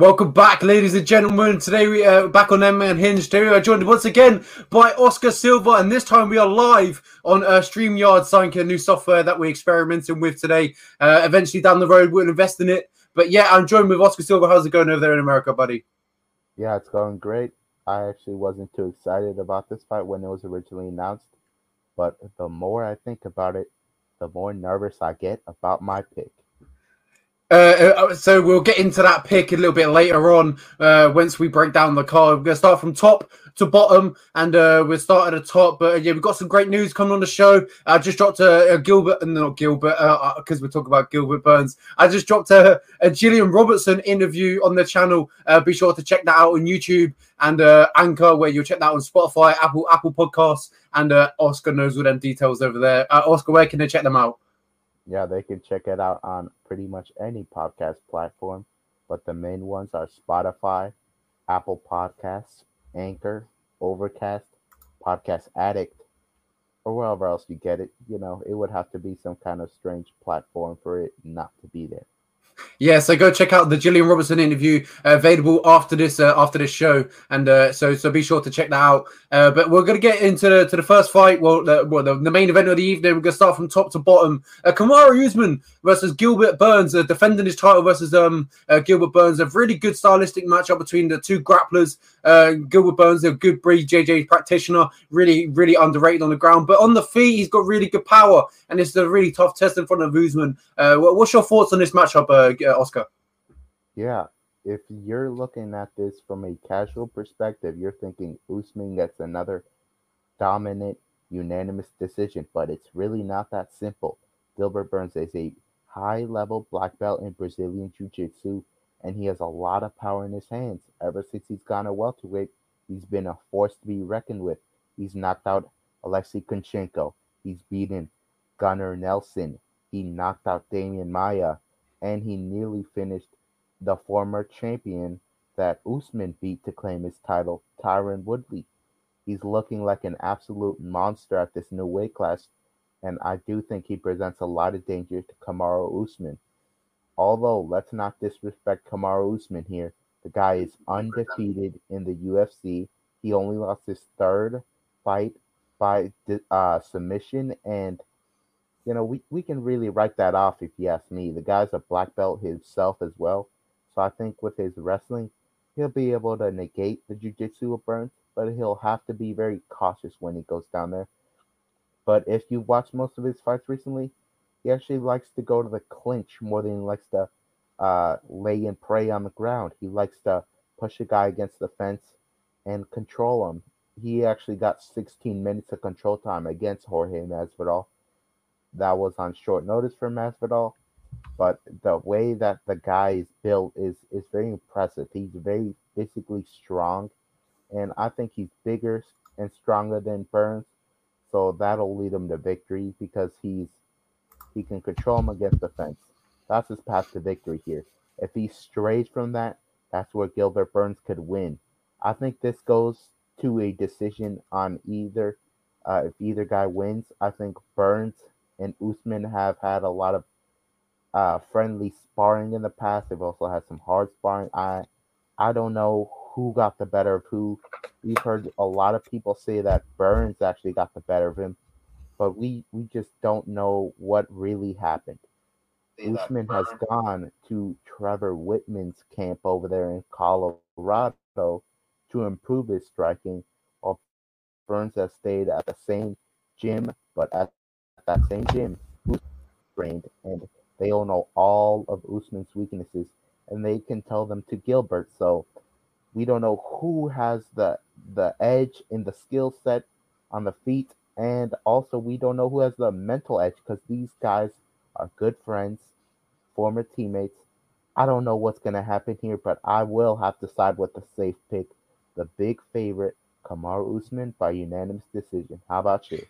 Welcome back, ladies and gentlemen. Today we are uh, back on M Hinge. Today we are joined once again by Oscar Silva, and this time we are live on uh, StreamYard, signing a new software that we're experimenting with today. Uh, eventually down the road, we'll invest in it. But yeah, I'm joined with Oscar Silva. How's it going over there in America, buddy? Yeah, it's going great. I actually wasn't too excited about this fight when it was originally announced, but the more I think about it, the more nervous I get about my pick. Uh, uh, so we'll get into that pick a little bit later on uh, once we break down the card. We're going to start from top to bottom, and uh, we'll start at the top. But uh, yeah, we've got some great news coming on the show. I just dropped a, a Gilbert, not Gilbert, because uh, we're talking about Gilbert Burns. I just dropped a, a Gillian Robertson interview on the channel. be sure to check that out on YouTube and Anchor, where you'll check that on Spotify, Apple, Apple Podcasts, and Oscar knows all them details over there. Oscar, where can they check them out? Yeah, they can check it out on pretty much any podcast platform, but the main ones are Spotify, Apple Podcasts, Anchor, Overcast, Podcast Addict, or wherever else you get it. You know, it would have to be some kind of strange platform for it not to be there. Yeah, so go check out the Gillian Robertson interview uh, available after this uh, after this show, and uh, so so be sure to check that out. Uh, but we're gonna get into the, to the first fight. Well, the, well, the, the, main event of the evening. We're gonna start from top to bottom. Uh, Kamaru Usman versus Gilbert Burns, uh, defending his title versus um Gilbert Burns. A really good stylistic matchup between the two grapplers. Gilbert Burns, a good breed JJ practitioner, really really underrated on the ground, but on the feet he's got really good power, and it's a really tough test in front of Usman. what's your thoughts on this matchup? Uh, Oscar? Yeah, if you're looking at this from a casual perspective, you're thinking Usman gets another dominant, unanimous decision, but it's really not that simple. Gilbert Burns is a high level black belt in Brazilian Jiu Jitsu, and he has a lot of power in his hands. Ever since he's gone a welterweight, he's been a force to be reckoned with. He's knocked out Alexei Kunchenko, he's beaten Gunnar Nelson, he knocked out Demian Maia and he nearly finished the former champion that Usman beat to claim his title, Tyron Woodley. He's looking like an absolute monster at this new weight class, and I do think he presents a lot of danger to Kamaru Usman. Although, let's not disrespect Kamaru Usman here. The guy is undefeated in the UFC. He only lost his third fight by uh, submission, and you know, we, we can really write that off if you ask me. The guy's a black belt himself as well. So I think with his wrestling, he'll be able to negate the jiu-jitsu of Burns, but he'll have to be very cautious when he goes down there. But if you watch most of his fights recently, he actually likes to go to the clinch more than he likes to uh, lay and pray on the ground. He likes to push a guy against the fence and control him. He actually got 16 minutes of control time against Jorge Masvidal that was on short notice for Masvidal, but the way that the guy is built is is very impressive. He's very physically strong, and I think he's bigger and stronger than Burns, so that'll lead him to victory because he's he can control him against the fence. That's his path to victory here. If he strays from that, that's where Gilbert Burns could win. I think this goes to a decision on either. Uh, if either guy wins, I think Burns and Usman have had a lot of uh, friendly sparring in the past. They've also had some hard sparring. I I don't know who got the better of who. We've heard a lot of people say that Burns actually got the better of him, but we we just don't know what really happened. Usman has gone to Trevor Wittman's camp over there in Colorado to improve his striking, while Burns has stayed at the same gym but at that same gym who's trained, and they all know all of Usman's weaknesses, and they can tell them to Gilbert. So we don't know who has the the edge in the skill set on the feet, and also we don't know who has the mental edge because these guys are good friends, former teammates. I don't know what's gonna happen here, but I will have to side with the safe pick, the big favorite, Kamaru Usman by unanimous decision. How about you?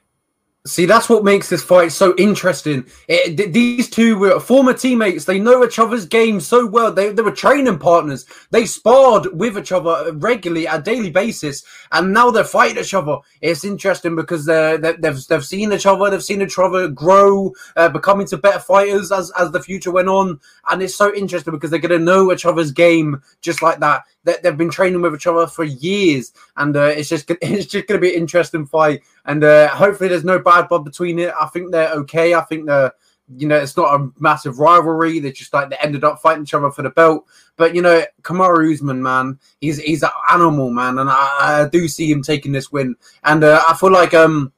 See, that's what makes this fight so interesting. It, these two were former teammates. They know each other's game so well. They, they were training partners. They sparred with each other regularly, a daily basis, and now they're fighting each other. It's interesting because they have they've seen each other. They've seen each other grow, uh, becoming to better fighters as as the future went on. And it's so interesting because they're going to know each other's game just like that. They, they've been training with each other for years, and uh, it's just it's just going to be an interesting fight. And uh, hopefully, there's no bad blood between it. I think they're okay. I think they're you know, it's not a massive rivalry. They just like they ended up fighting each other for the belt. But you know, Kamaru Usman, man, he's he's an animal, man, and I, I do see him taking this win. And uh, I feel like um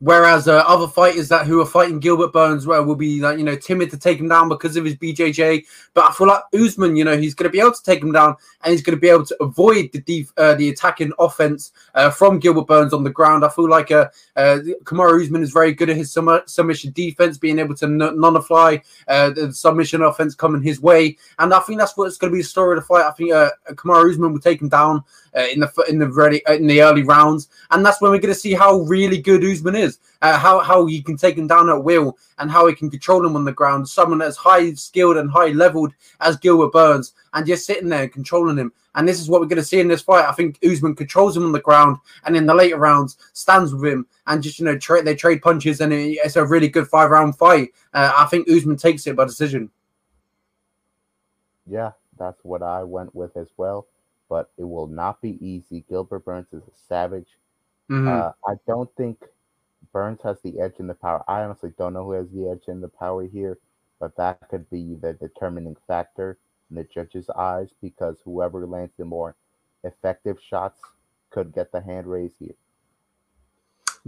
Whereas uh, other fighters that who are fighting Gilbert Burns well will be like you know timid to take him down because of his BJJ. But I feel like Usman, you know, he's going to be able to take him down and he's going to be able to avoid the def- uh, the attacking offense uh, from Gilbert Burns on the ground. I feel like uh, uh, Kamaru Usman is very good at his submission defense, being able to n- nullify uh, the submission offense coming his way. And I think that's what's going to be the story of the fight. I think uh, Kamaru Usman will take him down uh, in the in the ready in the early rounds, and that's when we're going to see how really good Usman is, uh, how how he can take him down at will, and how he can control him on the ground. Someone as high skilled and high leveled as Gilbert Burns, and just sitting there controlling him. And this is what we're going to see in this fight. I think Usman controls him on the ground, and in the later rounds stands with him, and just you know tra- they trade punches, and it's a really good five round fight. Uh, I think Usman takes it by decision. Yeah, that's what I went with as well but it will not be easy. Gilbert Burns is a savage. Mm-hmm. Uh, I don't think Burns has the edge in the power. I honestly don't know who has the edge in the power here, but that could be the determining factor in the judge's eyes because whoever lands the more effective shots could get the hand raise here.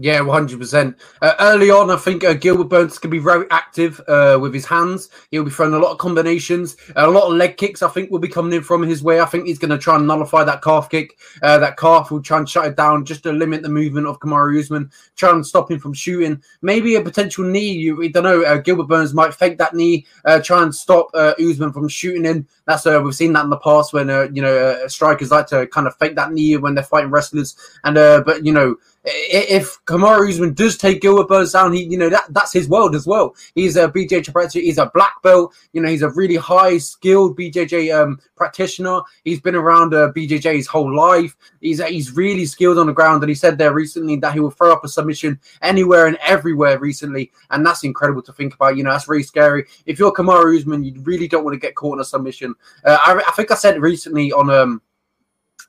Yeah, one hundred percent. Uh, early on, I think uh, Gilbert Burns can be very active uh, with his hands. He'll be throwing a lot of combinations, a lot of leg kicks. I think will be coming in from his way. I think he's going to try and nullify that calf kick. Uh, that calf will try and shut it down just to limit the movement of Kamaru Usman. Try and stop him from shooting. Maybe a potential knee. You, we don't know. Uh, Gilbert Burns might fake that knee, uh, try and stop Usman from shooting in. That's we've seen that in the past when you know strikers like to kind of fake that knee when they're fighting wrestlers. And but you know if Kamaru Usman does take Gilbert Burns down, he you know that that's his world as well. He's a BJJ practitioner. He's a black belt. You know, he's a really high skilled BJJ um, practitioner. He's been around uh, BJJ his whole life. He's he's really skilled on the ground. And he said there recently that he will throw up a submission anywhere and everywhere recently, and that's incredible to think about. You know, that's really scary. If you're Kamaru Usman, you really don't want to get caught in a submission. Uh, I, I think I said recently on um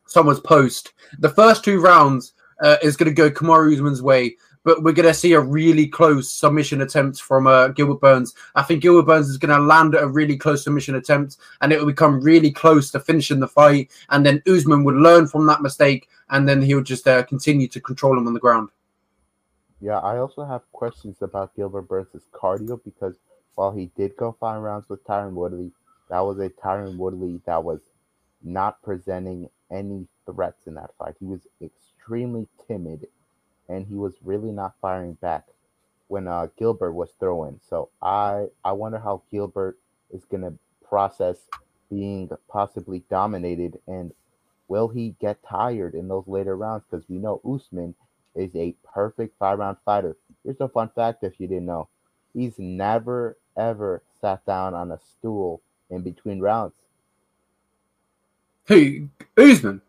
someone's post the first two rounds uh, is going to go Kamaru Usman's way, but we're going to see a really close submission attempt from uh, Gilbert Burns. I think Gilbert Burns is going to land a really close submission attempt, and it will become really close to finishing the fight. And then Usman would learn from that mistake, and then he would just uh, continue to control him on the ground. Yeah, I also have questions about Gilbert Burns' cardio because while he did go five rounds with Tyron Woodley, that was a Tyron Woodley that was not presenting any threats in that fight. He was extremely timid and he was really not firing back when uh, Gilbert was throwing. So I I wonder how Gilbert is going to process being possibly dominated and will he get tired in those later rounds because we know Usman is a perfect five round fighter. Here's a fun fact if you didn't know. He's never ever sat down on a stool in between rounds. Who Usman?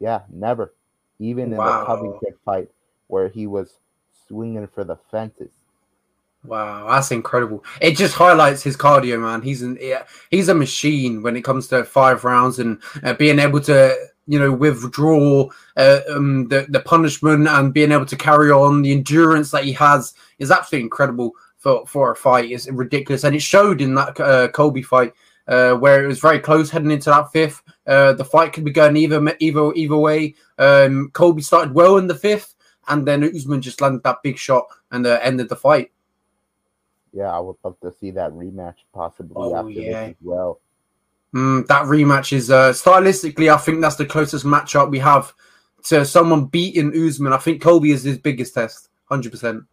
Yeah, never even in wow. the Covington fight where he was swinging for the fences. Wow, that's incredible! It just highlights his cardio, man. He's an he's a machine when it comes to five rounds and uh, being able to you know withdraw uh, um, the the punishment and being able to carry on. The endurance that he has is absolutely incredible for for a fight. It's ridiculous, and it showed in that uh, Colby fight uh, where it was very close heading into that fifth. Uh, the fight could be going either either either way. Um, Colby started well in the fifth, and then Usman just landed that big shot and uh, ended the fight. Yeah, I would love to see that rematch possibly oh, after yeah. this as well. Mm, that rematch is uh, stylistically, I think that's the closest matchup we have to someone beating Usman. I think Colby is his biggest test, hundred percent.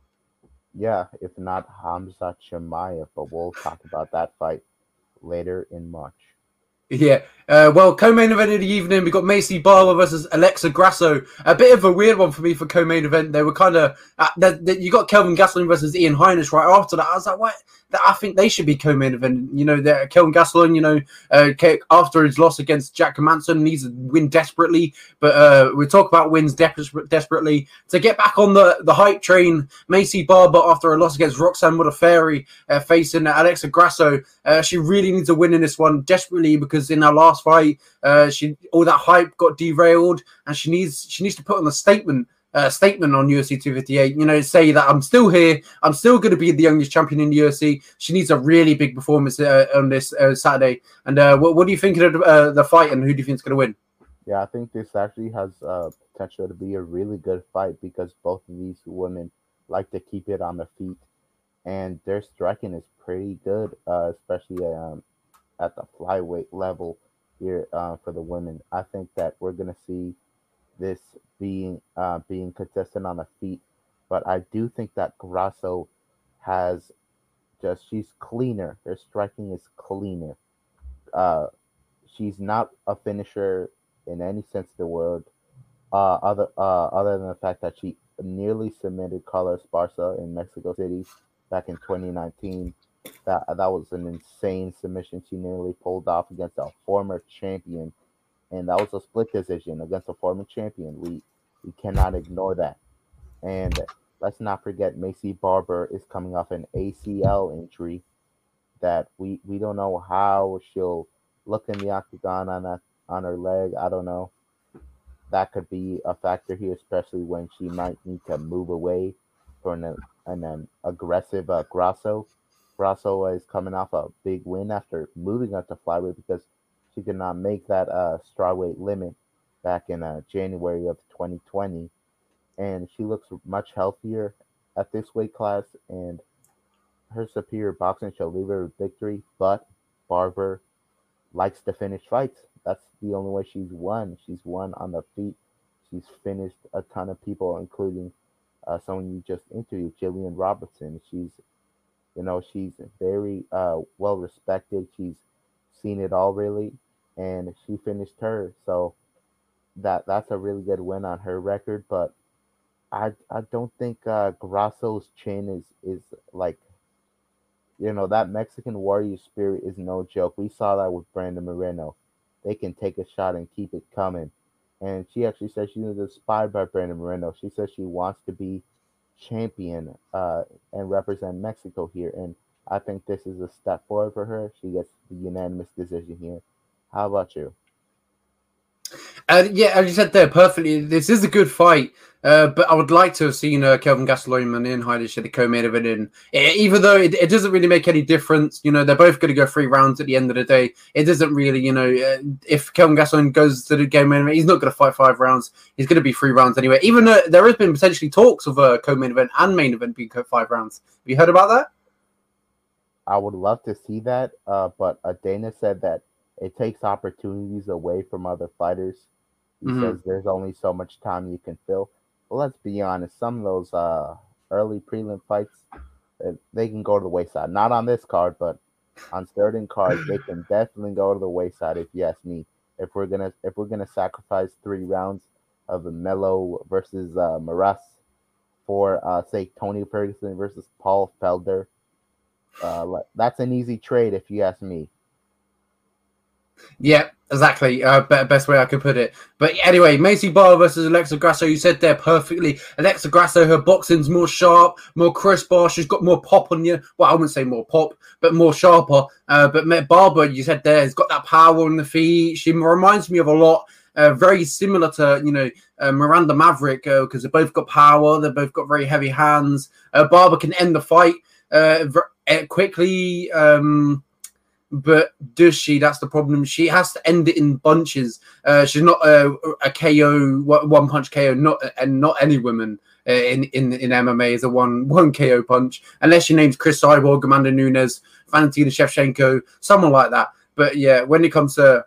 Yeah, if not Khamzat Chimaev, but we'll talk about that fight later in March. Yeah. Uh, well, co-main event of the evening, we got Maycee Barber versus Alexa Grasso. A bit of a weird one for me for co-main event. They were kind of uh, you got Kelvin Gastelum versus Ian Heinisch right after that. I was like, what? I think they should be co-main event. You know, Kelvin Gastelum. You know, uh, after his loss against Jack Manson, needs to win desperately. But uh, we talk about wins de- desperately to get back on the the hype train. Maycee Barber after a loss against Roxanne Modafferi, uh, facing Alexa Grasso. Uh, she really needs a win in this one desperately because in her last fight, uh, she all that hype got derailed, and she needs she needs to put on a statement uh, statement on UFC 258. You know, say that I'm still here. I'm still going to be the youngest champion in the UFC. She needs a really big performance uh, on this uh, Saturday. And uh, what, what, do you think of the, uh, the fight, and who do you think is going to win? Yeah, I think this actually has uh, potential to be a really good fight because both of these women like to keep it on the feet, and their striking is pretty good, especially um, at the flyweight level here for the women. I think that we're going to see this being uh, being consistent on the feet, but I do think that Grasso has just she's cleaner. Her striking is cleaner. Uh, she's not a finisher in any sense of the word. Uh, other uh, other than the fact that she nearly submitted Carla Esparza in Mexico City back in 2019. That that was an insane submission she nearly pulled off against a former champion, and that was a split decision against a former champion. We we cannot ignore that. And let's not forget Maycee Barber is coming off an ACL injury that we we don't know how she'll look in the octagon on that on her leg. I don't know. That could be a factor here, especially when she might need to move away from an, an, an aggressive uh, Grasso. Grasso is coming off a big win after moving up to flyweight because she could not make that uh, strawweight limit back in uh, January of 2020, and she looks much healthier at this weight class, and her superior boxing shall leave her with victory. But Barber likes to finish fights. That's the only way she's won. She's won on the feet. She's finished a ton of people, including uh, someone you just interviewed, Gillian Robertson. She's, you know, she's very uh, well respected. She's seen it all really, and she finished her. So that that's a really good win on her record, but I I don't think uh, Grasso's chin is is like you know that Mexican warrior spirit is no joke. We saw that with Brandon Moreno. They can take a shot and keep it coming. And she actually said she was inspired by Brandon Moreno. She says she wants to be champion uh, and represent Mexico here. And I think this is a step forward for her. She gets the unanimous decision here. How about you? Uh, yeah, as you said there perfectly, this is a good fight. Uh, but I would like to have seen uh, Kelvin Gastelum and at the co-main event. In even though it, it, doesn't really make any difference, you know, they're both going to go three rounds at the end of the day. It doesn't really, you know, uh, if Kelvin Gastelum goes to the game event, he's not going to fight five rounds. He's going to be three rounds anyway. Even though there has been potentially talks of a co-main event and main event being five rounds. Have you heard about that? I would love to see that, uh, but uh, Dana said that it takes opportunities away from other fighters he mm-hmm. says there's only so much time you can fill. But let's be honest, some of those uh, early prelim fights, uh, they can go to the wayside. Not on this card, but on certain cards, they can definitely go to the wayside. If you ask me, if we're gonna if we're gonna sacrifice three rounds of Melo versus uh, Maras for uh, say Tony Ferguson versus Paul Felder, uh, that's an easy trade if you ask me. Yeah, exactly. Uh, best way I could put it. But anyway, Maycee Barber versus Alexa Grasso. You said there perfectly. Alexa Grasso, her boxing's more sharp, more crisper. She's got more pop on you. Well, I wouldn't say more pop, but more sharper. Uh, but Barber, you said there, has got that power on the feet. She reminds me of a lot. Uh, very similar to you know uh, Miranda Maverick because uh, they both got power. They both got very heavy hands. Uh, Barber can end the fight uh, very, quickly. Um, but does she? That's the problem. She has to end it in bunches. Uh, she's not a, a KO, one punch KO, not and not any woman uh, in, in in MMA is a one one KO punch, unless she names Cris Cyborg, Amanda Nunes, Valentina Shevchenko, someone like that. But yeah, when it comes to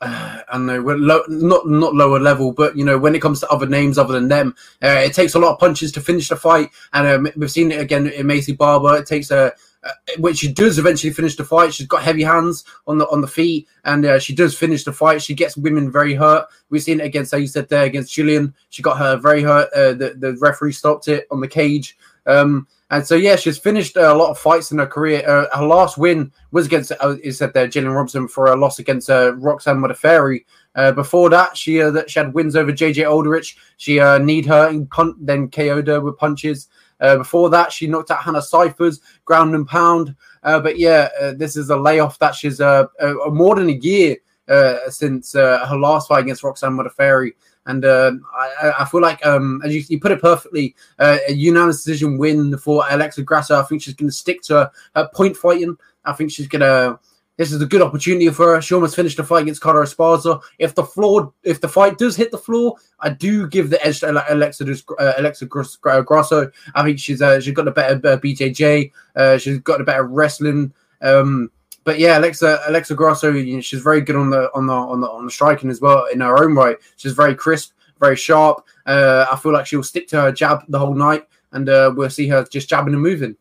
uh, I know, low, not not lower level, but you know, when it comes to other names other than them, uh, it takes a lot of punches to finish the fight, and um, we've seen it again in Maycee Barber. It takes a uh, when she does eventually finish the fight, she's got heavy hands on the on the feet, and uh, she does finish the fight. She gets women very hurt. We've seen it against, how you said there, against Gillian. She got her very hurt. Uh, the the referee stopped it on the cage. Um, and so yeah, she's finished uh, a lot of fights in her career. Uh, her last win was against, uh, is said there, Gillian Robson for a loss against uh, Roxanne Modafferi. Uh, before that, she uh, she had wins over JJ Aldrich. She uh, kneed her and pun- then KO'd her with punches. Uh, before that, she knocked out Hannah Cifers, ground and pound. Uh, but yeah, uh, this is a layoff that she's uh, uh, more than a year uh, since uh, her last fight against Roxanne Modafferi. And uh, I, I feel like, um, as you, you put it perfectly, a unanimous decision win for Alexa Grasso. I think she's going to stick to her, her point fighting. I think she's going to this is a good opportunity for her. She almost finished the fight against Carla Esparza. If the floor, if the fight does hit the floor, I do give the edge to Alexa uh, Alexa Grasso. I think she's uh, she's got a better uh, BJJ. Uh, she's got a better wrestling. Um, but yeah, Alexa Alexa Grasso, you know, she's very good on the on the on the on the striking as well in her own right. She's very crisp, very sharp. Uh, I feel like she'll stick to her jab the whole night, and uh, we'll see her just jabbing and moving.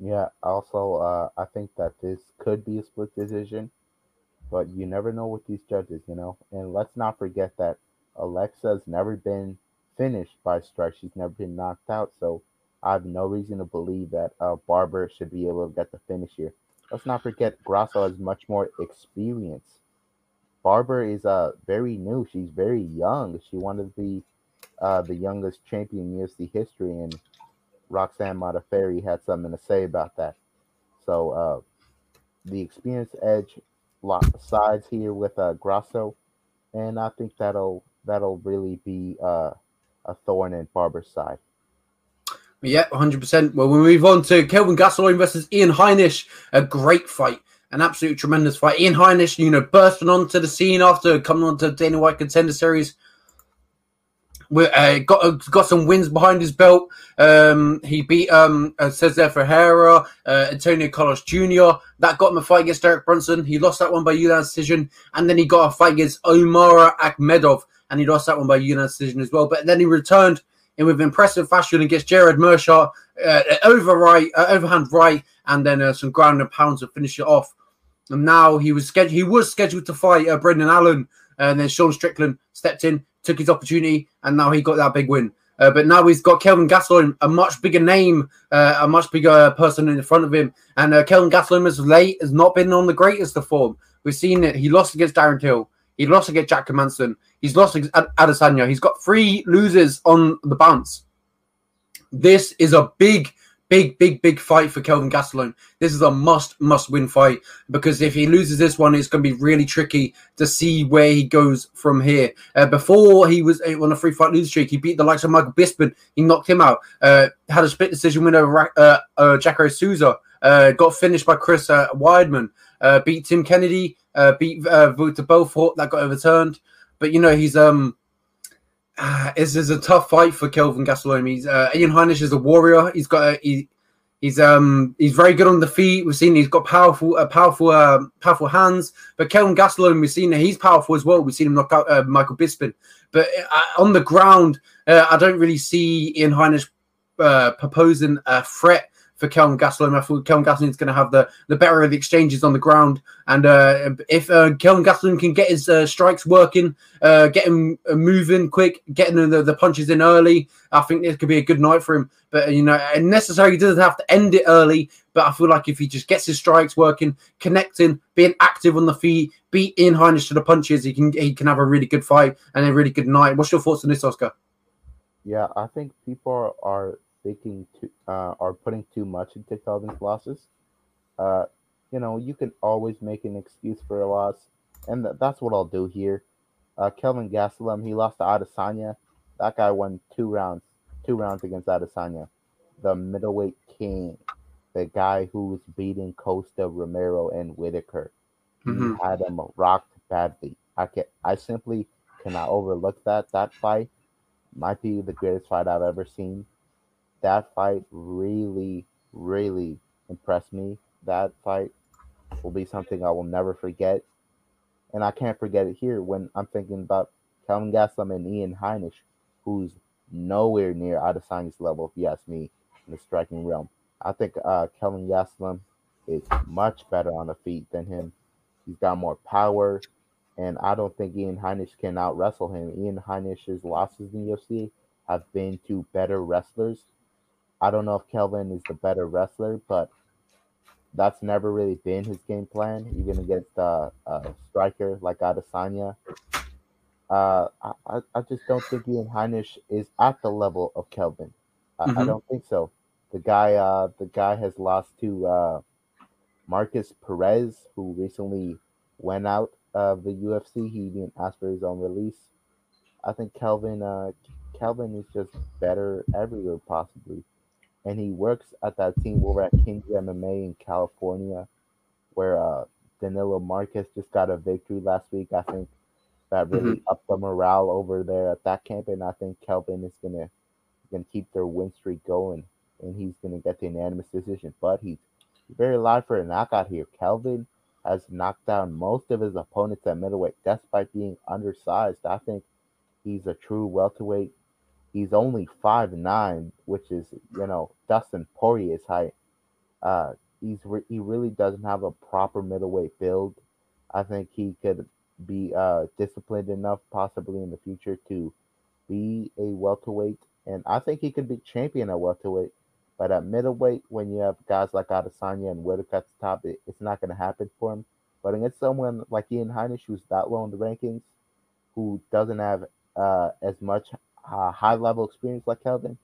Yeah, also, uh, I think that this could be a split decision, but you never know with these judges, you know. And let's not forget that Alexa's never been finished by strike; she's never been knocked out. So I have no reason to believe that uh, Barber should be able to get the finish here. Let's not forget Grasso has much more experience. Barber is uh very new; she's very young. She wanted to be uh, the youngest champion in UFC history, and Roxanne Modafferi had something to say about that. So uh, the experience edge sides here with uh, Grasso, and I think that'll that'll really be uh, a thorn in Barber's side. Yeah, 100%. Well, we move on to Kelvin Gastelum versus Ian Heinisch. A great fight. An absolute tremendous fight. Ian Heinisch, you know, bursting onto the scene after coming onto Dana White Contender Series uh, got uh, got some wins behind his belt. Um, he beat um, uh, Cesar Ferreira, uh, Antonio Carlos Jr. That got him a fight against Derek Brunson. He lost that one by unanimous decision, and then he got a fight against Omar Akhmedov, and he lost that one by unanimous decision as well. But then he returned in with impressive fashion against Gerald Meerschaert, uh, over right, uh, overhand right, and then uh, some ground and pounds to finish it off. And now he was scheduled. He was scheduled to fight uh, Brendan Allen, and then Sean Strickland stepped in took his opportunity, and now he got that big win. Uh, but now he's got Kelvin Gastelum, a much bigger name, uh, a much bigger person in front of him. And uh, Kelvin Gastelum, as late, has not been on the greatest of form. We've seen it. He lost against Darren Till. He lost against Jack Hermansson. He's lost against Adesanya. He's got three losers on the bounce. This is a big big, big, big fight for Kelvin Gastelum. This is a must, must win fight because if he loses this one, it's going to be really tricky to see where he goes from here. Uh, before he was on a free fight losing streak, he beat the likes of Michael Bisping. He knocked him out. Uh, had a split decision win over uh, uh, Jacare Souza. Uh, got finished by Chris uh, Weidman. Uh, beat Tim Kennedy. Beat uh, Vitor Belfort. That got overturned. But you know he's um uh, this is a tough fight for Kelvin Gastelum. He's uh, Ian Heinisch is a warrior. He's got a, he, he's um he's very good on the feet. We've seen he's got powerful uh, powerful uh, powerful hands. But Kelvin Gastelum, we've seen he's powerful as well. We've seen him knock out uh, Michael Bisping. But uh, on the ground, uh, I don't really see Ian Heinisch uh, proposing a threat for Kelvin Gastelum. I thought Kelvin Gastelum is going to have the, the better of the exchanges on the ground. And uh, if uh, Kelvin Gastelum can get his uh, strikes working, uh, get him uh, moving quick, getting the, the punches in early, I think this could be a good night for him. But, you know, and necessarily doesn't have to end it early. But I feel like if he just gets his strikes working, connecting, being active on the feet, beat Ian Heinisch to the punches, he can he can have a really good fight and a really good night. What's your thoughts on this, Oscar? Yeah, I think people are thinking too, uh, are putting too much into Kelvin's losses. Uh, you know, you can always make an excuse for a loss, and th- that's what I'll do here. Uh, Kelvin Gastelum, he lost to Adesanya. That guy won two rounds, two rounds against Adesanya, the middleweight king, the guy who was beating Costa, Romero, and Whittaker. Mm-hmm. He had him rocked badly. I can I simply cannot overlook that. That fight might be the greatest fight I've ever seen that fight really, really impressed me. That fight will be something I will never forget. And I can't forget it here when I'm thinking about Kelvin Gastelum and Ian Heinisch, who's nowhere near Adesanya's level, if you ask me, in the striking realm. I think uh, Kelvin Gastelum is much better on the feet than him. He's got more power, and I don't think Ian Heinisch can out wrestle him. Ian Heinisch's losses in the UFC have been to better wrestlers. I don't know if Kelvin is the better wrestler, but that's never really been his game plan, even against uh, a striker like Adesanya. Uh, I, I just don't think Ian Heinisch is at the level of Kelvin. I, mm-hmm. I don't think so. The guy, uh, the guy has lost to uh, Markus Perez, who recently went out of the UFC. He even asked for his own release. I think Kelvin, uh, Kelvin is just better everywhere possibly, and he works at that team over at Kings MMA in California, where uh, Danilo Marques just got a victory last week. I think that really mm-hmm. upped the morale over there at that camp, and I think Kelvin is gonna gonna keep their win streak going, and he's gonna get the unanimous decision. But he's very live for a knockout here. Kelvin has knocked down most of his opponents at middleweight, despite being undersized. I think he's a true welterweight. He's only five nine, which is you know Dustin Poirier's height. Uh, he's re- he really doesn't have a proper middleweight build. I think he could be uh, disciplined enough, possibly in the future, to be a welterweight. And I think he could be champion at welterweight. But at middleweight, when you have guys like Adesanya and Whittaker at the top, it, it's not going to happen for him. But against someone like Ian Heinisch, who's that low in the rankings, who doesn't have uh, as much uh, high level experience like Kelvin,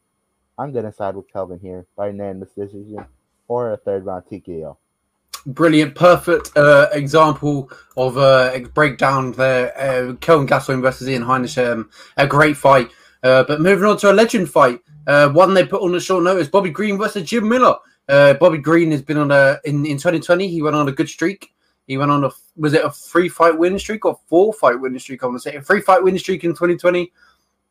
I'm going to side with Kelvin here by unanimous decision or a third round TKO brilliant, perfect uh, example of uh, a breakdown there. Uh, Kelvin Gastelum versus Ian Heinisch, um, a great fight. Uh, but moving on to a legend fight, uh, one they put on a short notice: Bobby Green versus Jim Miller. Uh, Bobby Green has been on a in, in 2020. He went on a good streak. He went on a was it a three fight winning streak or four fight winning streak? I want to say a three fight winning streak in 2020.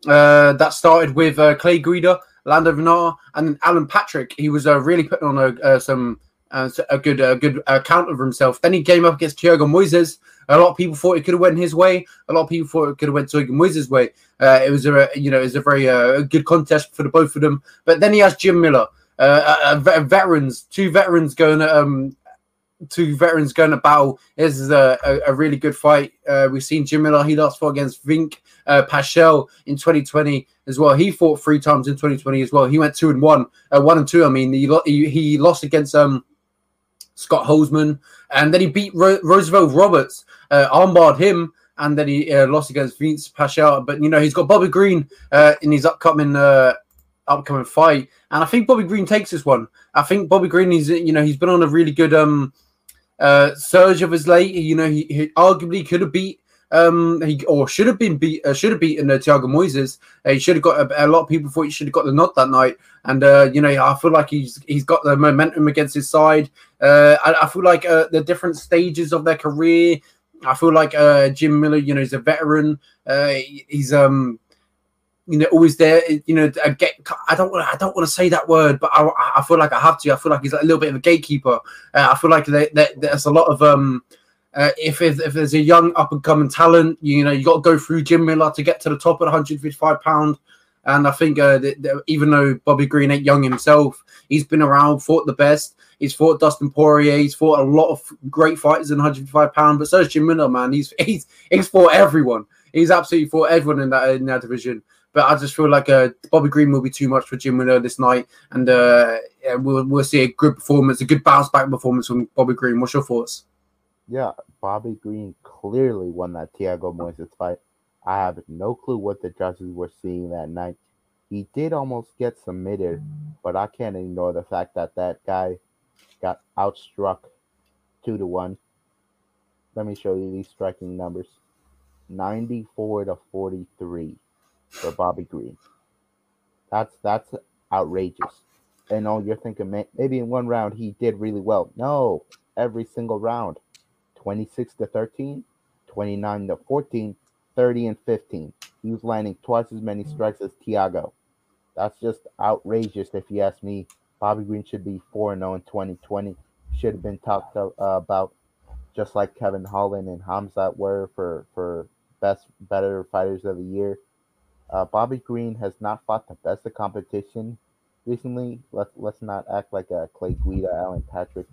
Uh, that started with uh, Clay Guida, Lando Vannata, and Alan Patrick. He was uh, really putting on a, uh, some uh, a good good account of himself. Then he came up against Thiago Moises. A lot of people thought it could have went his way. A lot of people thought it could have went Thiago Moises' way. Uh, it was a you know it was a very uh, good contest for the both of them. But then he has Jim Miller, uh, veterans, two veterans going um two veterans going to battle. This is a, a, a really good fight. Uh, we've seen Jim Miller. He lost fought against Vink uh, Paschal in 2020 as well. He fought three times in 2020 as well. He went two and one, uh, one and two. I mean, he, he, he lost against um Scott Holtzman, and then he beat Ro- Roosevelt Roberts, uh, armbarred him, and then he uh, lost against Vince Paschal. But you know he's got Bobby Green uh, in his upcoming uh, upcoming fight, and I think Bobby Green takes this one. I think Bobby Green is you know he's been on a really good um uh surge of his late. You know he, he arguably could have beat um, he or should have been beat, uh, should have beaten uh, Thiago Moises. Uh, he should have got a, a, lot of people thought he should have got the nod that night, and uh, you know I feel like he's he's got the momentum against his side. Uh, I, I, feel like uh, the different stages of their career. I feel like uh, Jim Miller, you know, he's a veteran. He's um, you know, always there. You know, get. I don't want. I don't want to say that word, but I, I feel like I have to. I feel like he's like a little bit of a gatekeeper. Uh, I feel like there's a lot of um uh, if, if, if there's a young up and coming talent, you know you got to go through Jim Miller to get to the top at 155 pound. And I think uh, that, that even though Bobby Green ain't young himself, he's been around, fought the best. He's fought Dustin Poirier. He's fought a lot of great fighters in 155 pound. But so is Jim Miller, man. He's he's he's fought everyone. He's absolutely fought everyone in that in that division. But I just feel like uh, Bobby Green will be too much for Jim Miller this night, and uh, yeah, we'll we'll see a good performance, a good bounce back performance from Bobby Green. What's your thoughts? Yeah, Bobby Green clearly won that Thiago Moises fight. I have no clue what the judges were seeing that night. He did almost get submitted, but I can't ignore the fact that that guy got outstruck two to one. Let me show you these striking numbers: ninety-four to forty-three for Bobby Green. That's that's outrageous. And all you're thinking maybe in one round he did really well. No, every single round. 26 to 13, 29 to 14, 30 and 15. He was landing twice as many strikes as Thiago. That's just outrageous if you ask me. Bobby Green should be 4 0 in 2020. Should have been talked uh, about just like Kevin Holland and Hamzat were for, for best better fighters of the year. Uh, Bobby Green has not fought the best of competition recently. Let's let's not act like a Clay Guida, Alan Patrick,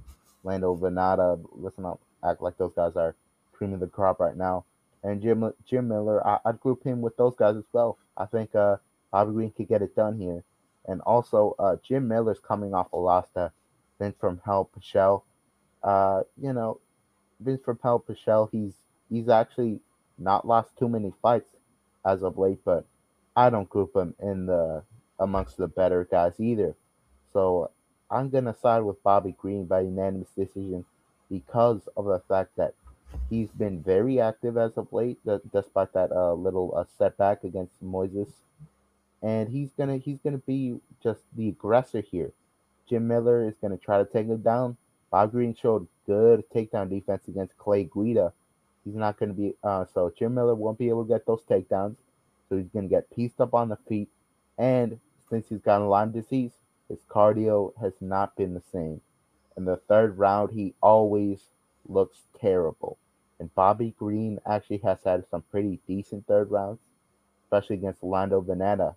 Lando Vannata. Let's not act like those guys are cream of the crop right now. And Jim Jim Miller, I, would group him with those guys as well. I think uh, Bobby Green could get it done here. And also, uh, Jim Miller's coming off a loss to Vince from Hell Pichel. Uh, you know, Vince from Hell Pichel, he's he's actually not lost too many fights as of late, but I don't group him in the amongst the better guys either. So I'm gonna side with Bobby Green by unanimous decision because of the fact that he's been very active as of late, despite that uh, little uh, setback against Moises, and he's gonna he's gonna be just the aggressor here. Jim Miller is gonna try to take him down. Bob Green showed good takedown defense against Clay Guida. He's not gonna be uh, so Jim Miller won't be able to get those takedowns, so he's gonna get pieced up on the feet, and since he's got Lyme disease, his cardio has not been the same. In the third round, he always looks terrible. And Bobby Green actually has had some pretty decent third rounds, especially against Lando Vannata.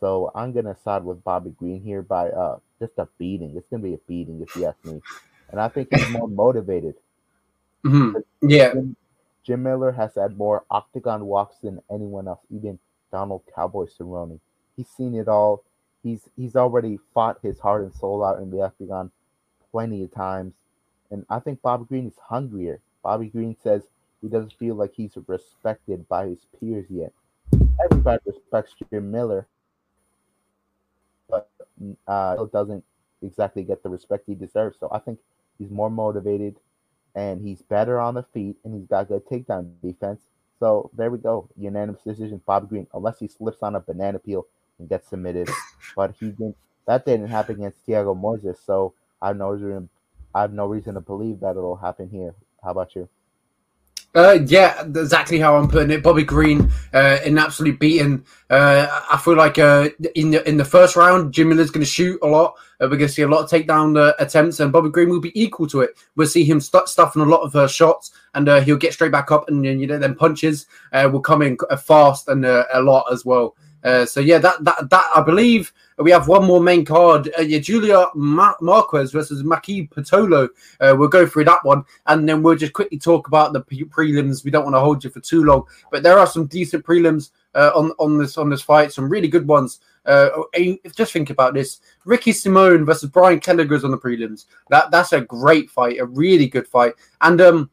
So I'm gonna side with Bobby Green here by uh just a beating. It's gonna be a beating if you ask me. And I think he's more motivated. Mm-hmm. Yeah. Jim, Miller has had more octagon walks than anyone else, even Donald Cowboy Cerrone. He's seen it all. He's he's already fought his heart and soul out in the octagon plenty of times. And I think Bobby Green is hungrier. Bobby Green says he doesn't feel like he's respected by his peers yet. Everybody respects Jim Miller, but uh, doesn't exactly get the respect he deserves. So I think he's more motivated and he's better on the feet and he's got good takedown defense. So there we go. Unanimous decision, Bobby Green, unless he slips on a banana peel and gets submitted. but he didn't that didn't happen against Thiago Moises, so I have no reason I have no reason to believe that it'll happen here. How about you? Uh, yeah, exactly how I'm putting it. Bobby Green uh, in absolute beating. Uh, I feel like uh, in the in the first round, Jim Miller's going to shoot a lot. We're going to see a lot of takedown uh, attempts, and Bobby Green will be equal to it. We'll see him st- stuffing a lot of uh, shots, and uh, he'll get straight back up, and you know then punches uh, will come in fast and a lot as well. Uh, so yeah, that that that I believe we have one more main card. Uh, yeah, Julia Ma- Marquez versus Maki Pitolo. Uh, we'll go through that one, and then we'll just quickly talk about the pre- prelims. We don't want to hold you for too long, but there are some decent prelims uh, on on this on this fight. Some really good ones. Uh, just think about this: Ricky Simon versus Brian Kelleher on the prelims. That that's a great fight, a really good fight, and um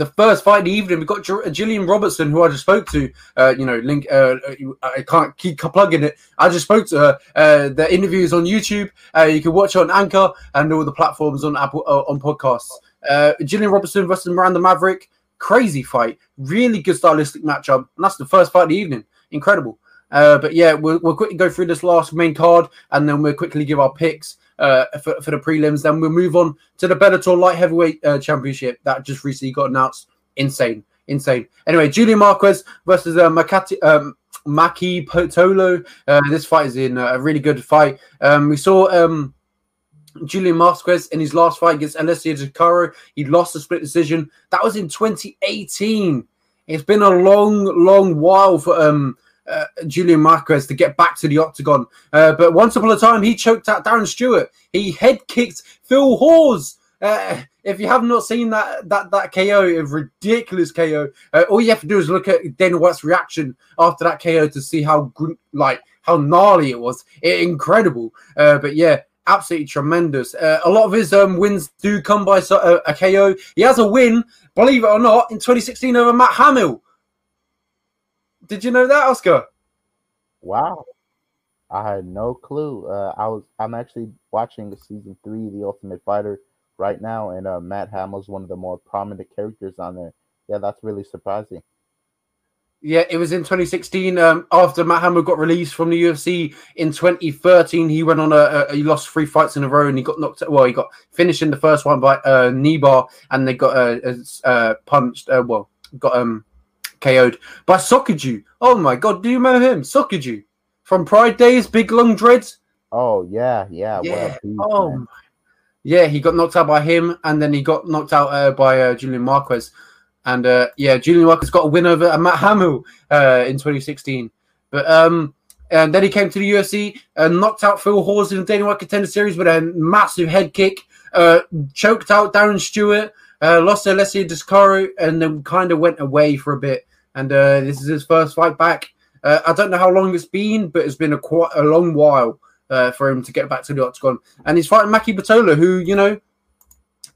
the first fight of the evening, we've got Gillian Robertson, who I just spoke to. Uh, you know, link. Uh, I can't keep plugging it. I just spoke to her. Uh, the interview is on YouTube. Uh, you can watch on Anchor and all the platforms on Apple uh, on podcasts. Uh, Gillian Robertson versus Miranda Maverick. Crazy fight. Really good stylistic matchup. And that's the first fight of the evening. Incredible. but yeah, we'll, we'll quickly go through this last main card and then we'll quickly give our picks uh, for, for the prelims. Then we'll move on to the Bellator Light Heavyweight uh, Championship that just recently got announced. Insane, insane. Anyway, Julian Marquez versus uh, Makati, um, Maki Pitolo. Uh, this fight is in a really good fight. Um, we saw um, Julian Marquez in his last fight against Alessio Caro. He lost a split decision. That was in 2018. It's been a long, long while for um, uh, Julian Marquez to get back to the octagon. Uh, but once upon a time, he choked out Darren Stewart. He head kicked Phil Hawes. Uh, if you have not seen that that that KO, a ridiculous KO, uh, all you have to do is look at Dana White's reaction after that KO to see how like how gnarly it was. It, incredible. Uh, but yeah, absolutely tremendous. Uh, a lot of his um, wins do come by a, a KO. He has a win, believe it or not, in 2016 over Matt Hamill. Did you know that, Oscar? Wow. I had no clue. Uh, I was I'm actually watching season three of The Ultimate Fighter right now, and uh, Matt Hamill's one of the more prominent characters on there. Yeah, that's really surprising. Yeah, it was in 2016. Um, after Matt Hamill got released from the UFC in 2013, he went on a, a, he lost three fights in a row and he got knocked. Well, he got finished in the first one by uh, knee bar, and they got uh, uh, punched. Uh, well, got um KO'd by Sokoudjou. Oh my god, do you remember him? Sokoudjou from Pride Days, big long dreads. Oh yeah, yeah. Yeah. Beast, oh, man. yeah. He got knocked out by him, and then he got knocked out uh, by uh, Julian Marquez. And uh, yeah, Julian Marquez got a win over Matt Hamill uh, in 2016. But um, And then he came to the UFC and knocked out Phil Hawes in the Dana White Contender Series with a massive head kick. Uh, choked out Darren Stewart. Uh, lost to Alessio Di Chirico and then kind of went away for a bit. And uh, this is his first fight back. Uh, I don't know how long it's been, but it's been a quite a long while uh, for him to get back to the octagon. And he's fighting Maki Pitolo, who you know,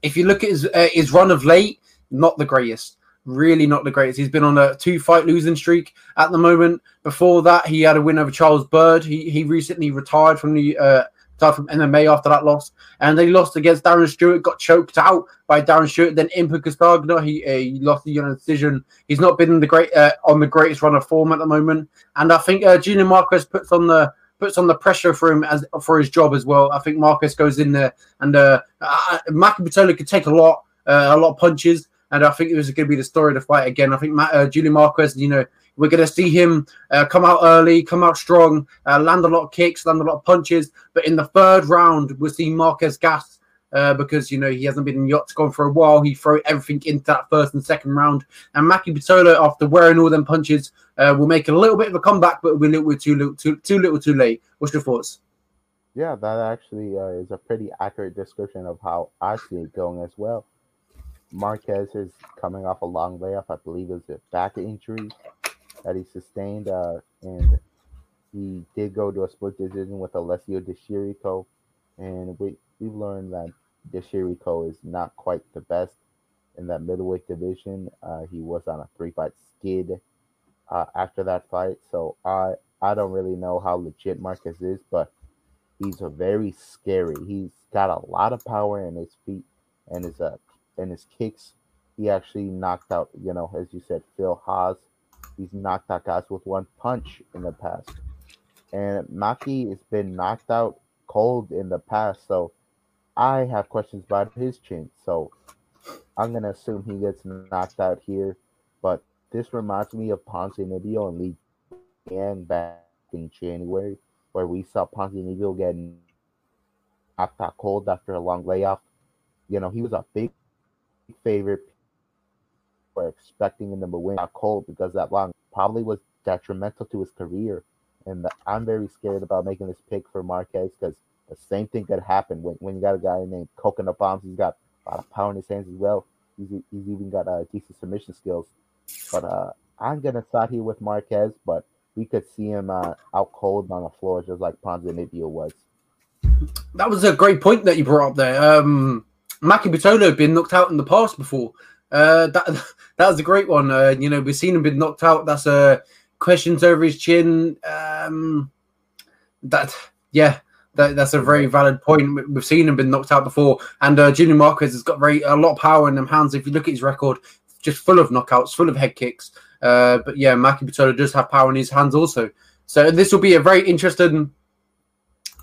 if you look at his uh, his run of late, not the greatest. Really, not the greatest. He's been on a two fight losing streak at the moment. Before that, he had a win over Charles Byrd. He he recently retired from the uh, retired from MMA after that loss, and they lost against Darren Stewart. Got choked out by Darren Stewart. Then Impa Kasanganay, he, uh, he lost the unanimous decision. He's not been the great uh, on the greatest run of form at the moment, and I think uh, Julian Marquez puts on the puts on the pressure for him as for his job as well. I think Marcus goes in there, and uh, uh could take a lot, uh, a lot of punches, and I think it was going to be the story of the fight again. I think Matt, uh, Marquez, you know, we're going to see him uh, come out early, come out strong, uh, land a lot of kicks, land a lot of punches, but in the third round, we'll see Marquez gas. Uh, because you know he hasn't been in the octagon for a while. He throw everything into that first and second round, and Maki Pitolo, after wearing all them punches, uh, will make a little bit of a comeback, but we're too little, too, too little, too late. What's your thoughts? Yeah, that actually uh, is a pretty accurate description of how I see it going as well. Marquez is coming off a long layoff. I believe it was a back injury that he sustained, uh, and he did go to a split decision with Alessio Di Chirico, and we we've learned that Di Chirico is not quite the best in that middleweight division. Uh, he was on a three fight skid uh, after that fight, so I I don't really know how legit Marquez is, but he's a very scary. He's got a lot of power in his feet and his uh, and his kicks. He actually knocked out, you know, as you said, Phil Hawes. He's knocked out guys with one punch in the past. And Maki has been knocked out cold in the past. So I have questions about his chin. So I'm to assume he gets knocked out here. But this reminds me of Ponce Ponzinibbio and Lee Yang back in January, where we saw Ponce Ponzinibbio getting knocked out cold after a long layoff. You know, he was a big favorite were expecting him to win got cold because that long probably was detrimental to his career. And I'm very scared about making this pick for Marquez because the same thing could happen when, when you got a guy named Coconut Bombs. He's got a lot of power in his hands as well. He's, he's even got uh, decent submission skills. But uh, I'm going to start here with Marquez, but we could see him uh, out cold on the floor just like Ponzinibbio was. That was a great point that you brought up there. Um, Maki Pitolo had been knocked out in the past before. Uh, that that was a great one. Uh, you know, we've seen him been knocked out. That's a uh, questions over his chin. Um, that yeah, that, that's a very valid point. We've seen him been knocked out before, and uh, Julian Marquez has got very a lot of power in them hands. If you look at his record, just full of knockouts, full of head kicks. Uh, but yeah, Maki Pitolo does have power in his hands also. So this will be a very interesting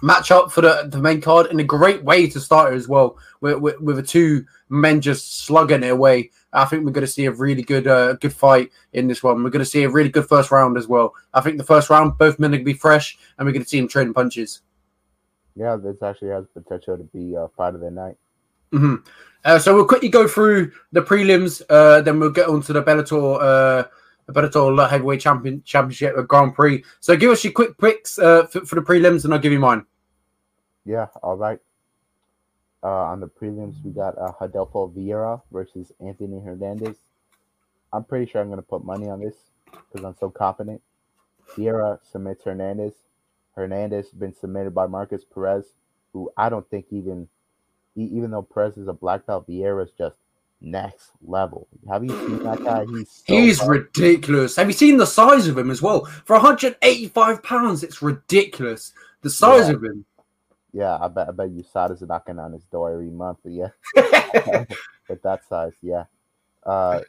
matchup for the, the main card and a great way to start it as well with, with, with the two men just slugging it away. I think we're going to see a really good uh, good fight in this one. We're going to see a really good first round as well. I think the first round, both men are going to be fresh and we're going to see them trading punches. Yeah, this actually has potential to be a fight of the night. Mm-hmm. Uh, so we'll quickly go through the prelims, uh, then we'll get on to the Bellator uh, Bellator Heavyweight Champion Championship Grand Prix. So give us your quick picks uh, for, for the prelims, and I'll give you mine. Yeah, all right. Uh, on the prelims, we got uh, Rodolfo Vieira versus Anthony Hernandez. I'm pretty sure I'm going to put money on this because I'm so confident. Vieira submits Hernandez. Hernandez has been submitted by Markus Perez, who I don't think even, even though Perez is a black belt, Vieira is just next level. Have you seen that guy? He's so he's hard. ridiculous. Have you seen the size of him as well? For 185 pounds, it's ridiculous. The size yeah. of him. Yeah, I bet I bet USADA's knocking on his door every month. Yeah, with that size, yeah, uh,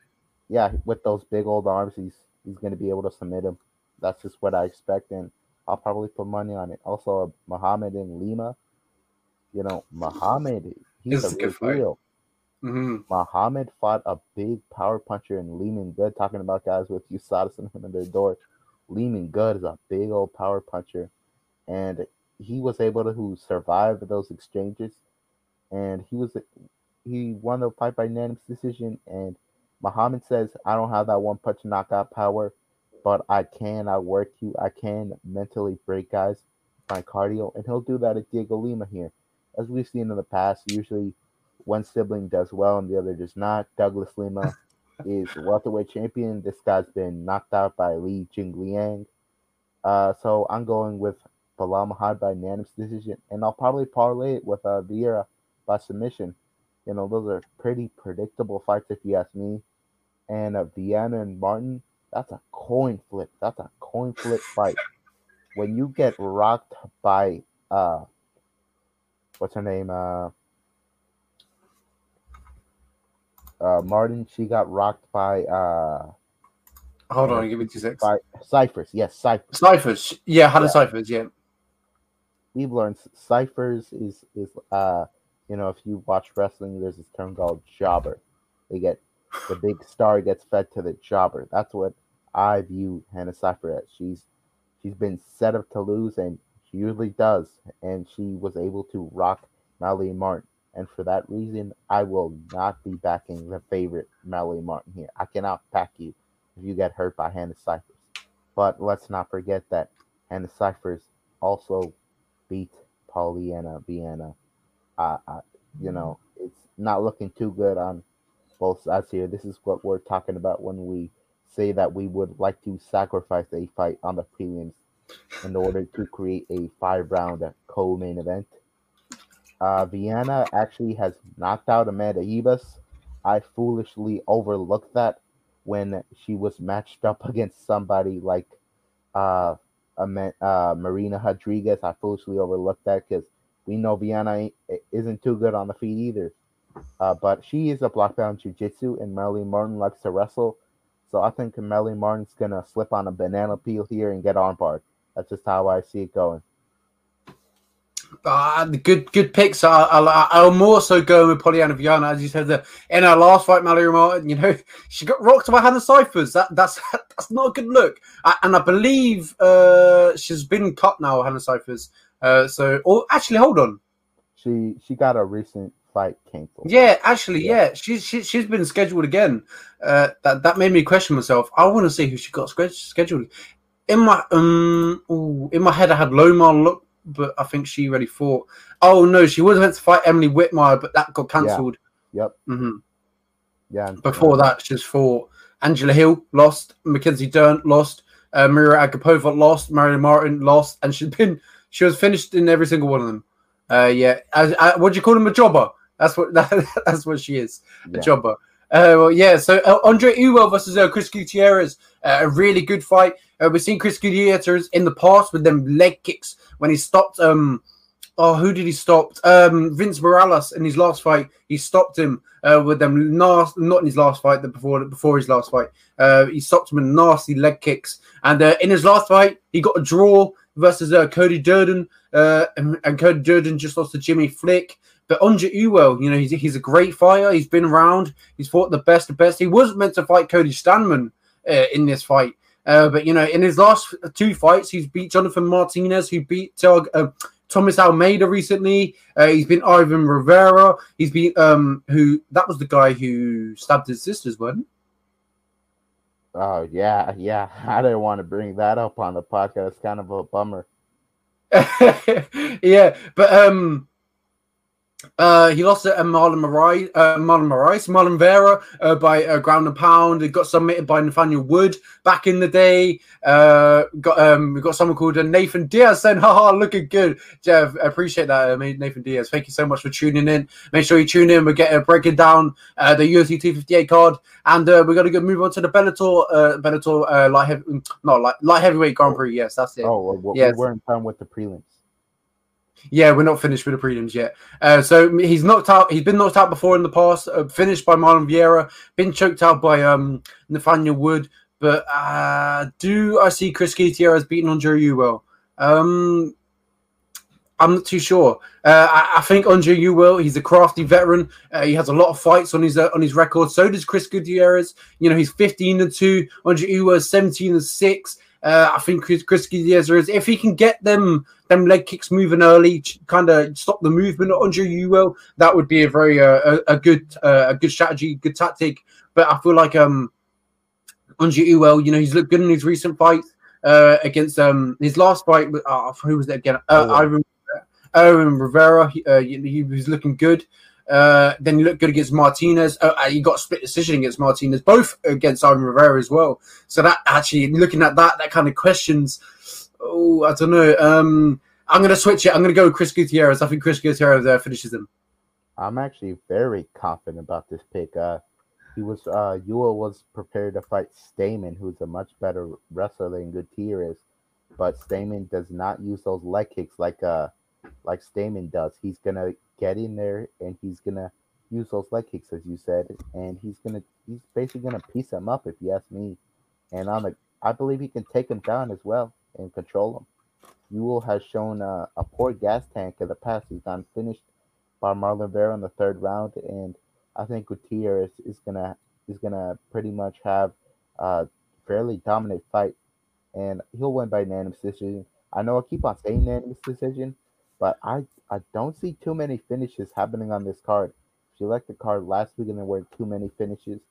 yeah, with those big old arms, he's he's gonna be able to submit him. That's just what I expect, and I'll probably put money on it. Also, Muhammad in Lima, you know, Muhammad, he's a good real. Mm-hmm. Muhammad fought a big power puncher in Lyman Good, talking about guys with USADA sitting in their door. Lyman Good is a big old power puncher, and he was able to who survive those exchanges, and he was he won the fight by unanimous decision. And Muhammad says, "I don't have that one punch knockout power," but I can outwork you. I can mentally break guys, my cardio, and he'll do that at Dhiego Lima here. As we've seen in the past, usually one sibling does well and the other does not. Douglas Lima is welterweight champion. This guy's been knocked out by Li Jingliang. Uh, so I'm going with Muhammad by unanimous decision, and I'll probably parlay it with uh, Vieira by submission. You know, those are pretty predictable fights if you ask me. And uh, Viana and Martin, that's a coin flip. That's a coin flip fight. When you get rocked by uh, what's her name? Uh, uh, Martin. She got rocked by uh. Hold on, give me two seconds. By Cifers, yes, Cyphers. Cifers, yeah, had a Cifers, yeah. We've learned Cifers is is uh, you know, if you watch wrestling, there's this term called jobber. They get the big star gets fed to the jobber. That's what I view Hannah cypher as. She's she's been set up to lose, and she usually does. And she was able to rock Mallory Martin. And for that reason, I will not be backing the favorite Mallory Martin here. I cannot back you if you get hurt by Hannah Cifers. But let's not forget that Hannah Cifers also beat Polyana Viana. Uh, uh, you know, it's not looking too good on both sides here. This is what we're talking about when we say that we would like to sacrifice a fight on the prelims in order to create a five round co main event. Uh, Viana actually has knocked out Amanda Ribas. I foolishly overlooked that when she was matched up against somebody like uh, uh, Marina Rodriguez. I foolishly overlooked that because we know Viana isn't too good on the feet either. Uh, but she is a in jiu-jitsu, and Melly Martin likes to wrestle. So I think Melly Martin's going to slip on a banana peel here and get on armbarred. That's just how I see it going. Uh, good good picks. I, I, I'll more so go with Polyana Viana, as you said. The, in her last fight, Mallory Martin, you know, she got rocked by Hannah Cifers. That that's that's not a good look. I, and I believe uh, she's been cut now, Hannah Cifers. Uh, so, or actually, hold on. She she got a recent fight canceled. Yeah, actually, yeah, yeah. she's she, she's been scheduled again. Uh, that that made me question myself. I want to see who she got scheduled. In my um, ooh, in my head, I had Lomar look but I think she already fought. Oh no, she was meant to fight Emily Whitmire, but that got cancelled. Yeah. Yep. Mm-hmm. Yeah. Before that, she's fought Angela Hill, lost. Mackenzie Dern, lost. Uh, Maria Agapova, lost. Marion Martin, lost. And she's been, she was finished in every single one of them. Uh, yeah. I, I, what do you call him? A jobber. That's what that, that's what she is. A jobber. Uh, well, yeah. So uh, Andre Ewell versus uh, Chris Gutierrez, uh, a really good fight. Uh, we've seen Chris Gutierrez in the past with them leg kicks when he stopped. Um, oh, who did he stop? Um, Vince Morales in his last fight. He stopped him uh, with them nasty, not in his last fight, the before before his last fight. He stopped him with nasty leg kicks, and in his last fight, he got a draw versus Cody Durden, and, and, Cody Durden just lost to Jimmy Flick. But Andre Ewell, you know, he's, he's a great fighter. He's been around. He's fought the best of best. He wasn't meant to fight Cody Stamann uh, in this fight. Uh, but, you know, in his last two fights, he's beat Jonathan Martinez, who beat uh, Thomas Almeida recently. Uh, he's been Ivan Rivera. He's been, um, who, that was the guy who stabbed his sisters, wasn't Oh, yeah, yeah. I didn't want to bring that up on the podcast. It's kind of a bummer. yeah, but, um, uh, he lost to uh, Marlon Moraes, uh, Marlon Moraes, Marlon Vera uh, by uh, ground and pound. He got submitted by Nathaniel Wood back in the day. Uh, got um, we got someone called uh, Nathan Diaz saying, "Haha, looking good." Jeff, I appreciate that, uh, Nathan Diaz. Thank you so much for tuning in. Make sure you tune in. We're getting breaking down uh, the UFC 258 card, and uh, we're gonna go move on to the Bellator, uh, Bellator uh, light heavy, no, light, light heavyweight Grand Prix. Yes, that's it. Oh, well, yes. we're in time with the prelims. Yeah, we're not finished with the prelims yet. Uh, so he's knocked out. He's been knocked out before in the past. Uh, finished by Marlon Vieira. Been choked out by um, Nathaniel Wood. But uh, do I see Chris Gutierrez beating Andre Ewell? Um, I'm not too sure. Uh, I, I, think Andre Ewell, he's a crafty veteran. Uh, he has a lot of fights on his uh, on his record. So does Chris Gutierrez. You know, he's 15 and two. Andre Ewell is 17 and six. Uh, I think Chris, Chris Gutierrez, if he can get them them leg kicks moving early, kind of stop the movement of Andre Ewell, that would be a very uh, a, a, good uh, a good strategy, good tactic. But I feel like um Anji Ewell, you know, he's looked good in his recent fights uh, against um his last fight. With, uh, who was it again? Uh, Oh, Ivan, Aaron Rivera. He, uh, he, he was looking good. Uh, then he looked good against Martinez. Uh, uh, he got a split decision against Martinez, both against Ivan Rivera as well. So that actually, looking at that, that kind of questions. Oh, I don't know. Um, I'm going to switch it. I'm going to go with Chris Gutierrez. I think Chris Gutierrez uh, finishes him. I'm actually very confident about this pick. Uh, he was uh, Ewell was prepared to fight Stamann, who's a much better wrestler than Gutierrez, but Stamann does not use those leg kicks like uh like Stamann does. He's gonna get in there and he's gonna use those leg kicks, as you said, and he's gonna he's basically gonna piece him up if you ask me. And on the I believe he can take him down as well and control him. Ewell has shown a poor gas tank in the past. He's gone finished by Marlon Vera in the third round, and I think Gutierrez is gonna is gonna pretty much have a fairly dominant fight, and he'll win by unanimous decision. I know I keep on saying unanimous decision, but I I don't see too many finishes happening on this card. If you like the card last week, and there weren't too many finishes,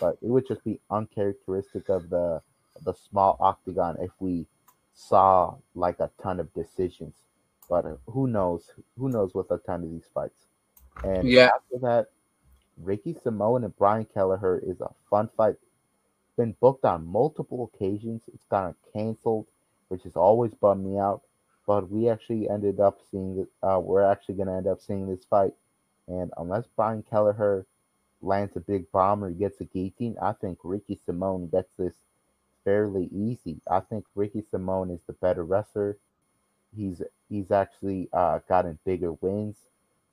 but it would just be uncharacteristic of the the small octagon if we saw like a ton of decisions. But who knows? Who knows with a ton of these fights? And Yeah. after that, Ricky Simone and Brian Kelleher is a fun fight. Been booked on multiple occasions. It's gotten canceled, which has always bummed me out. But we actually ended up seeing that Uh, we're actually going to end up seeing this fight. And unless Brian Kelleher lands a big bomb or gets a guillotine, I think Ricky Simone gets this fairly easy. I think Ricky Simone is the better wrestler. He's he's actually uh, gotten bigger wins,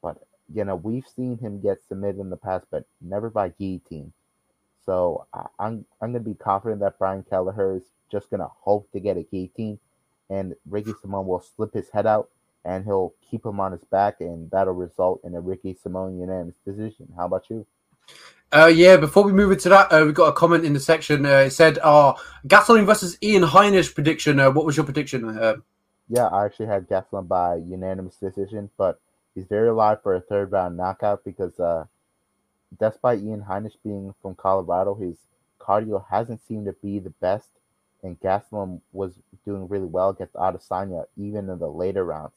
but you know we've seen him get submitted in the past, but never by guillotine. So I, I'm I'm gonna be confident that Brian Kelleher is just gonna hope to get a guillotine, and Ricky Simone will slip his head out and he'll keep him on his back, and that'll result in a Ricky Simone unanimous decision. How about you? Uh, yeah, before we move into that, uh, we got a comment in the section. Uh, it said, uh, Gasoline versus Ian Heinisch prediction. Uh, what was your prediction? Uh, Yeah, I actually had Gastelum by unanimous decision, but he's very alive for a third round knockout because uh, despite Ian Heinisch being from Colorado, his cardio hasn't seemed to be the best, and Gastelum was doing really well against Adesanya even in the later rounds.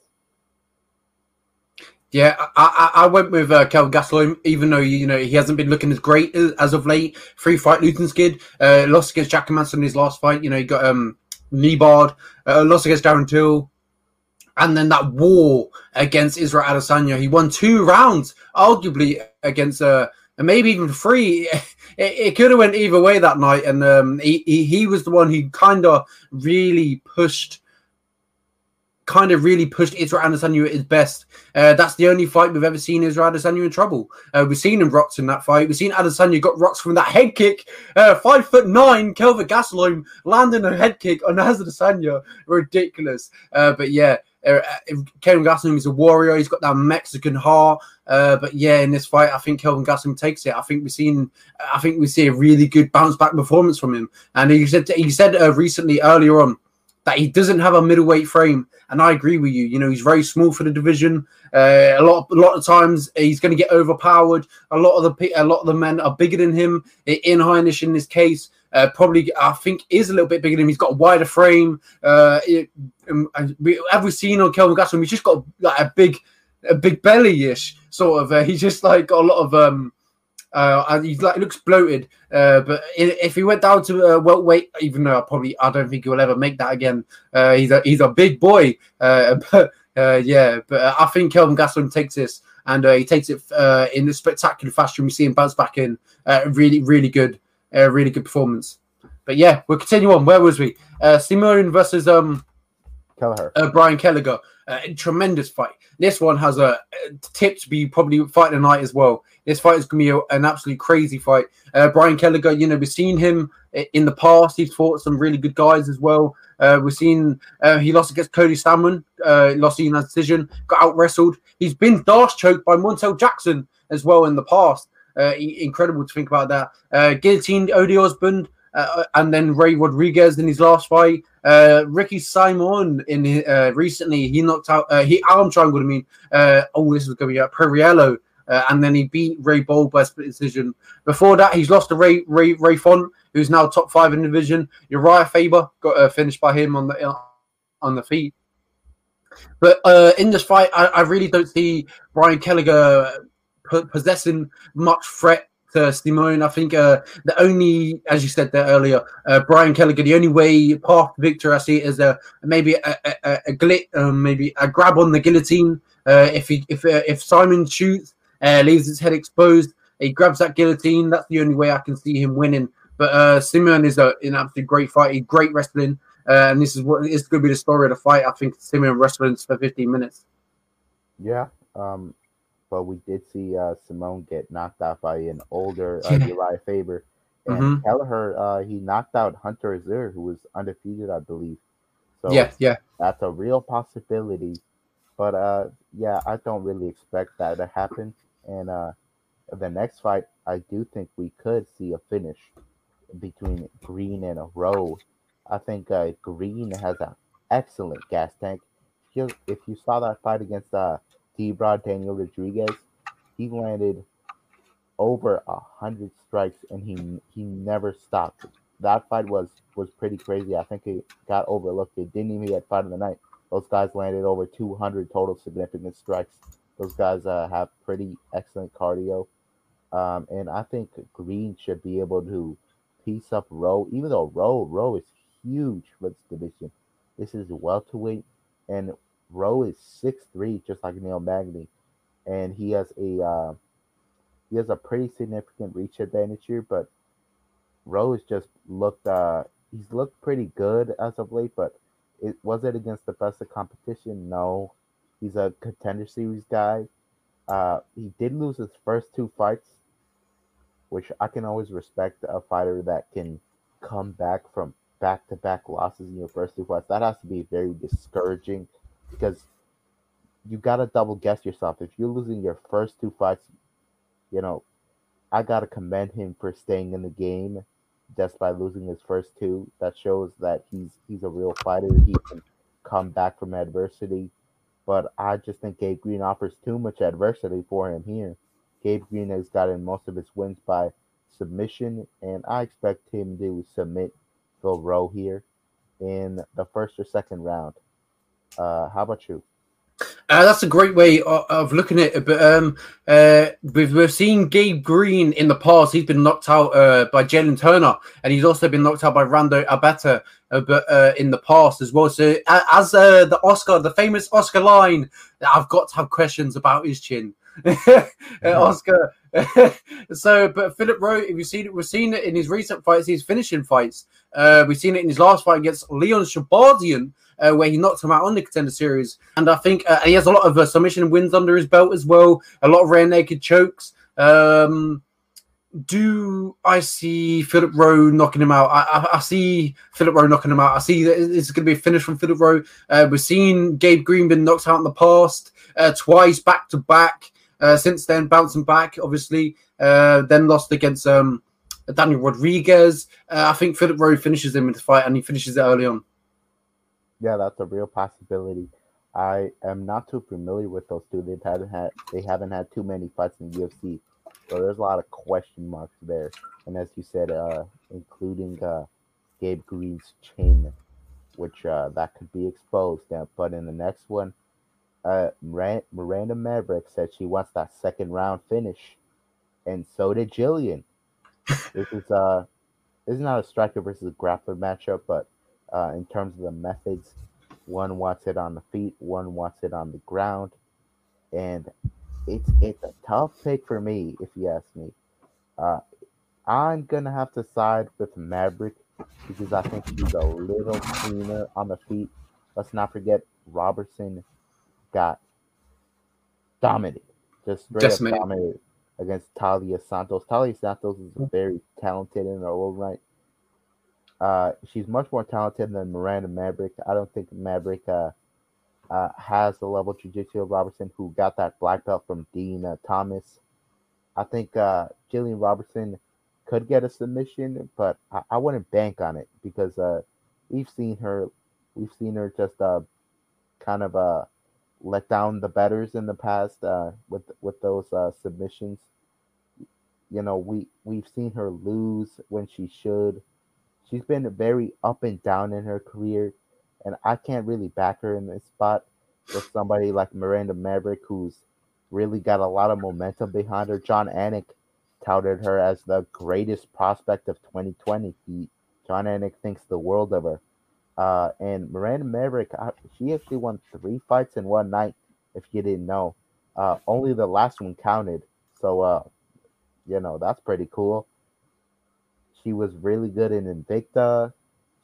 Yeah, I, I, I went with uh, Kel Gastelum, even though you know he hasn't been looking as great as, as of late. Free fight losing skid, uh, lost against Jack Manson in his last fight. You know he got um knee barred, uh, lost against Darren Till, and then that war against Israel Adesanya. He won two rounds, arguably against uh and maybe even free. It, it could have went either way that night, and um he he, he was the one who kind of really pushed kind of really pushed Israel Adesanya at his best. Uh, that's the only fight we've ever seen Israel Adesanya in trouble. Uh, we've seen him rocks in that fight. We've seen Adesanya got rocks from that head kick. Uh, five foot nine, Kelvin Gastelum landing a head kick on Adesanya. Ridiculous. Uh, but yeah, uh, Kelvin Gastelum is a warrior. He's got that Mexican heart. Uh, but yeah, in this fight, I think Kelvin Gastelum takes it. I think we've seen, I think we see a really good bounce back performance from him. And he said, he said uh, recently earlier on that he doesn't have a middleweight frame, and I agree with you. You know, he's very small for the division. Uh, a lot, a lot of times he's going to get overpowered. A lot of the a lot of the men are bigger than him. Ian Heinisch, in this case, uh, probably I think is a little bit bigger than him. He's got a wider frame. Uh, it, um, have we seen on Kelvin Gastelum? He's just got like a big, a big belly-ish sort of. Uh, he's just like got a lot of um. Uh, like looks bloated, uh, but if he went down to uh, welterweight, even though I probably I don't think he'll ever make that again. Uh, he's a he's a big boy, uh, but uh, yeah, but uh, I think Kelvin Gastelum takes this and uh, he takes it uh, in a spectacular fashion. We see him bounce back in, uh, really really good, uh, really good performance. But yeah, we'll continue on. Where was we? Uh, Simone versus um Kelleher. uh, Brian Kelleher. Uh, tremendous fight. This one has a, a tip to be probably fight of the night as well. This fight is going to be a, an absolutely crazy fight. Uh, Brian Kelleher, you know, we've seen him in the past. He's fought some really good guys as well. Uh, we've seen uh, he lost against Cody Salmon, uh, lost in a decision, got out wrestled. He's been dash choked by Montel Jackson as well in the past. Uh, incredible to think about that. Uh, guillotined Odie Osmond uh, and then Ray Rodriguez in his last fight. Uh, Ricky Simon in uh, recently he knocked out uh, he arm triangled. I mean, uh, oh, this is going to be a Pirrello uh, and then he beat Ray Bold by split decision. Before that, he's lost to Ray Ray Ray Font, who's now top five in the division. Uriah Faber got uh, finished by him on the uh, on the feet. But uh, in this fight, I, I, really don't see Brian Kelleher possessing much threat to Simone. I think uh, the only, as you said there earlier, uh, Brian Kelleher, the only way path victor I see is a maybe a, a, a glit, um, maybe a grab on the guillotine. Uh, if he, if uh, if Simon shoots, uh, leaves his head exposed, he grabs that guillotine. That's the only way I can see him winning. But uh, Simon is a, an absolutely great fight. great wrestling. And this is what is going to be the story of the fight. I think Simon wrestling for 15 minutes. Yeah, um, but we did see uh, Simone get knocked out by an older uh, Uriah Faber. And mm-hmm. Kelleher, uh, he knocked out Hunter Azure, who was undefeated, I believe. So yeah, yeah, that's a real possibility. But uh, yeah, I don't really expect that to happen. And uh, the next fight, I do think we could see a finish between Green and a Rowe. I think uh, Green has an excellent gas tank. If you saw that fight against uh, T-Broad Daniel Rodriguez, he landed over a hundred strikes and he he never stopped. That fight was was pretty crazy. I think it got overlooked. It didn't even get fight of the night. Those guys landed over 200 total significant strikes. Those guys uh, have pretty excellent cardio, um, and I think Green should be able to piece up Rowe. Even though Rowe Rowe is huge for this division, this is welterweight, and Rowe is six three, just like Neil Magny, and he has a uh, he has a pretty significant reach advantage here. But Rowe has just looked uh, he's looked pretty good as of late. But it was it against the best of competition? No, he's a contender series guy. Uh, he did lose his first two fights, which I can always respect a fighter that can come back from back to back losses in your first two fights. That has to be very discouraging because you gotta double guess yourself. If you're losing your first two fights, you know, I gotta commend him for staying in the game just by losing his first two. That shows that he's he's a real fighter. He can come back from adversity. But I just think Gabe Green offers too much adversity for him here. Gabe Green has gotten most of his wins by submission, and I expect him to submit Phil Rowe here in the first or second round. Uh, how about you? Uh, that's a great way of, of, looking at it. But um, uh, we've, we've seen Gabe Green in the past. He's been knocked out uh, by Jalin Turner, and he's also been knocked out by Rando Abata uh, but, uh, in the past as well. So, as uh, the Oscar, the famous Oscar line, I've got to have questions about his chin. Oscar. so, but Philip Rowe, if you've seen it, we've seen it in his recent fights, his finishing fights. Uh we've seen it in his last fight against Leon Shahbazyan uh, where he knocked him out on the contender series. And I think uh, he has a lot of uh, submission wins under his belt as well, a lot of rear naked chokes. Um, do I see Philip Rowe knocking him out? I, I, I see Philip Rowe knocking him out. I see that it's going to be a finish from Philip Rowe. Uh, we've seen Gabe Green been knocked out in the past uh, twice back to back. Uh, since then, bouncing back, obviously, uh, then lost against um, Daniel Rodriguez. Uh, I think Philip Rowe finishes him in the fight, and he finishes it early on. Yeah, that's a real possibility. I am not too familiar with those two. They've haven't had they haven't had too many fights in the UFC, so there's a lot of question marks there. And as you said, uh, including uh, Gabe Green's chin, which uh, that could be exposed. But in the next one, uh, Miranda Maverick said she wants that second round finish, and so did Gillian. this is uh, this is not a striker versus grappler matchup, but uh, in terms of the methods. One wants it on the feet, one wants it on the ground, and it's it's a tough pick for me if you ask me. Uh, I'm gonna have to side with Maverick because I think he's a little cleaner on the feet. Let's not forget Robertson got dominated, just straight up dominated against Taila Santos. Taila Santos is very talented in her own right. Uh, she's much more talented than Miranda Maverick. I don't think Maverick uh, uh, has the level of jiu-jitsu of Robertson, who got that black belt from Dean uh, Thomas. I think uh, Gillian Robertson could get a submission, but I, I wouldn't bank on it because uh, we've seen her, we've seen her just kind of let down the betters in the past with with those submissions. You know, we we've seen her lose when she should. She's been very up and down in her career, and I can't really back her in this spot with somebody like Miranda Maverick, who's really got a lot of momentum behind her. Jon Anik touted her as the greatest prospect of 2020. He, Jon Anik thinks the world of her. Uh, and Miranda Maverick, she actually won three fights in one night. If you didn't know, uh, only the last one counted. So, uh, you know, that's pretty cool. She was really good in Invicta.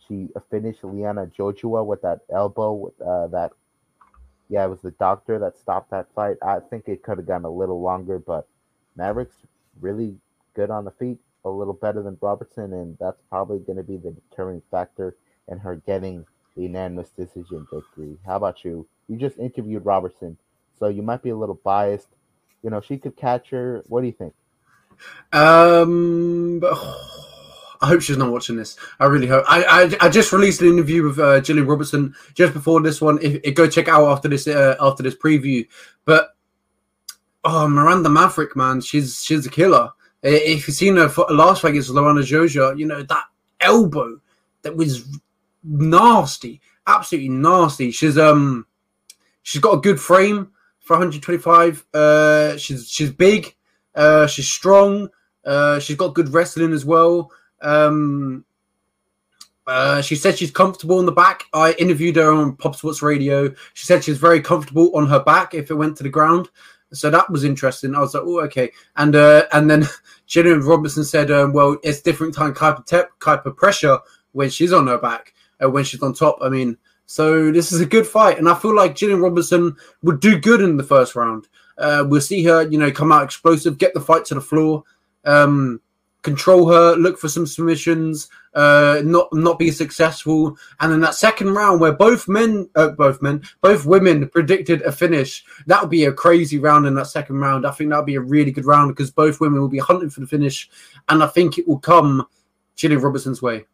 She finished Liana Jojua with that elbow, with uh, that. Yeah, it was the doctor that stopped that fight. I think it could have gone a little longer, but Maverick's really good on the feet, a little better than Robertson, and that's probably going to be the determining factor in her getting the unanimous decision victory. How about you? You just interviewed Robertson, so you might be a little biased. You know, she could catch her. What do you think? Um, I hope she's not watching this. I really hope. I I, I just released an interview with uh, Gillian Robertson just before this one. If, if go check out after this uh, after this preview. But oh, Miranda Maverick, man, she's she's a killer. If you've seen her last fight against Liana Jojua, you know that elbow that was nasty, absolutely nasty. She's um she's got a good frame for 125. Uh, she's she's big, uh, she's strong. Uh, she's got good wrestling as well. Um, uh, she said she's comfortable on the back. I interviewed her on Pop Sports Radio. She said she's very comfortable on her back if it went to the ground. So that was interesting. I was like, oh, okay. And uh, and then Gillian Robertson said, um, well, it's different type of te- type of pressure when she's on her back, uh, when she's on top. I mean, so this is a good fight, and I feel like Gillian Robertson would do good in the first round. Uh, we'll see her, you know, come out explosive, get the fight to the floor. Um, control her, look for some submissions, uh, not not be successful, and then that second round where both men, uh, both men, both women predicted a finish, that would be a crazy round in that second round. I think that would be a really good round because both women will be hunting for the finish, and I think it will come Gillian Robertson's way.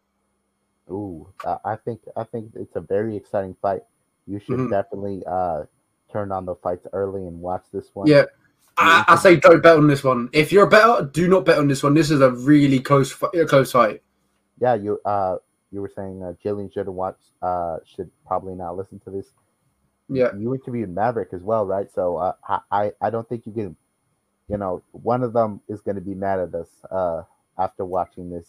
Ooh, I think I think it's a very exciting fight. You should mm-hmm. definitely uh, turn on the fights early and watch this one. Yeah. I, I, say don't bet on this one. If you're a better, do not bet on this one. This is a really close, close fight. Yeah, you uh, you were saying uh, Gillian should watch, uh, should probably not listen to this. Yeah, you interviewed Maverick as well, right? So uh, I, I don't think you can, you know, one of them is going to be mad at us uh, after watching this.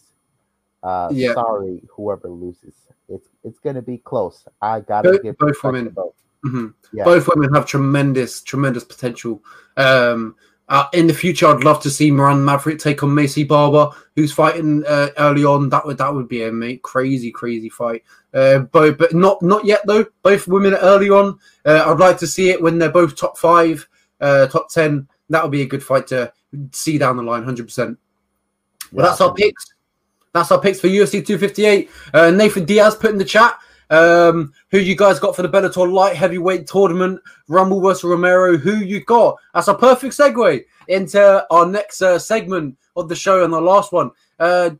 Uh, yeah. Sorry, whoever loses, it's it's going to be close. I gotta both, give both women. Both. Mm-hmm. Yeah. Both women have tremendous, tremendous potential. Um, uh, in the future, I'd love to see Moran Maverick take on Maycee Barber, who's fighting uh, early on. That would that would be a mate, crazy, crazy fight. Uh, but but not not yet though. Both women early on. Uh, I'd like to see it when they're both top five, uh, top ten. That would be a good fight to see down the line, hundred percent. Well, that's our picks. That's our picks for UFC 258. Uh, Nathan Diaz put in the chat. Um, who you guys got for the Bellator light heavyweight tournament? Rumble versus Romero. Who you got? That's a perfect segue into our next uh, segment of the show and the last one. Uh,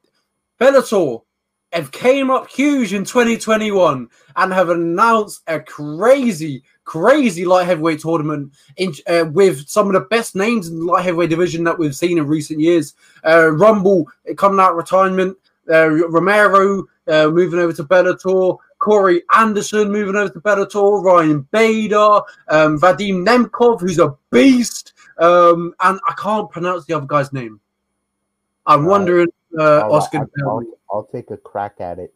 Bellator have came up huge in 2021 and have announced a crazy, crazy light heavyweight tournament in, uh, with some of the best names in the light heavyweight division that we've seen in recent years. Uh, Rumble coming out retirement. Uh, Romero uh, moving over to Bellator. Corey Anderson moving over to Bellator, Ryan Bader, um, Vadim Nemkov, who's a beast, um, and I can't pronounce the other guy's name. I'm wondering, uh, I'll, Oscar. I'll, I'll, I'll, take a crack at it.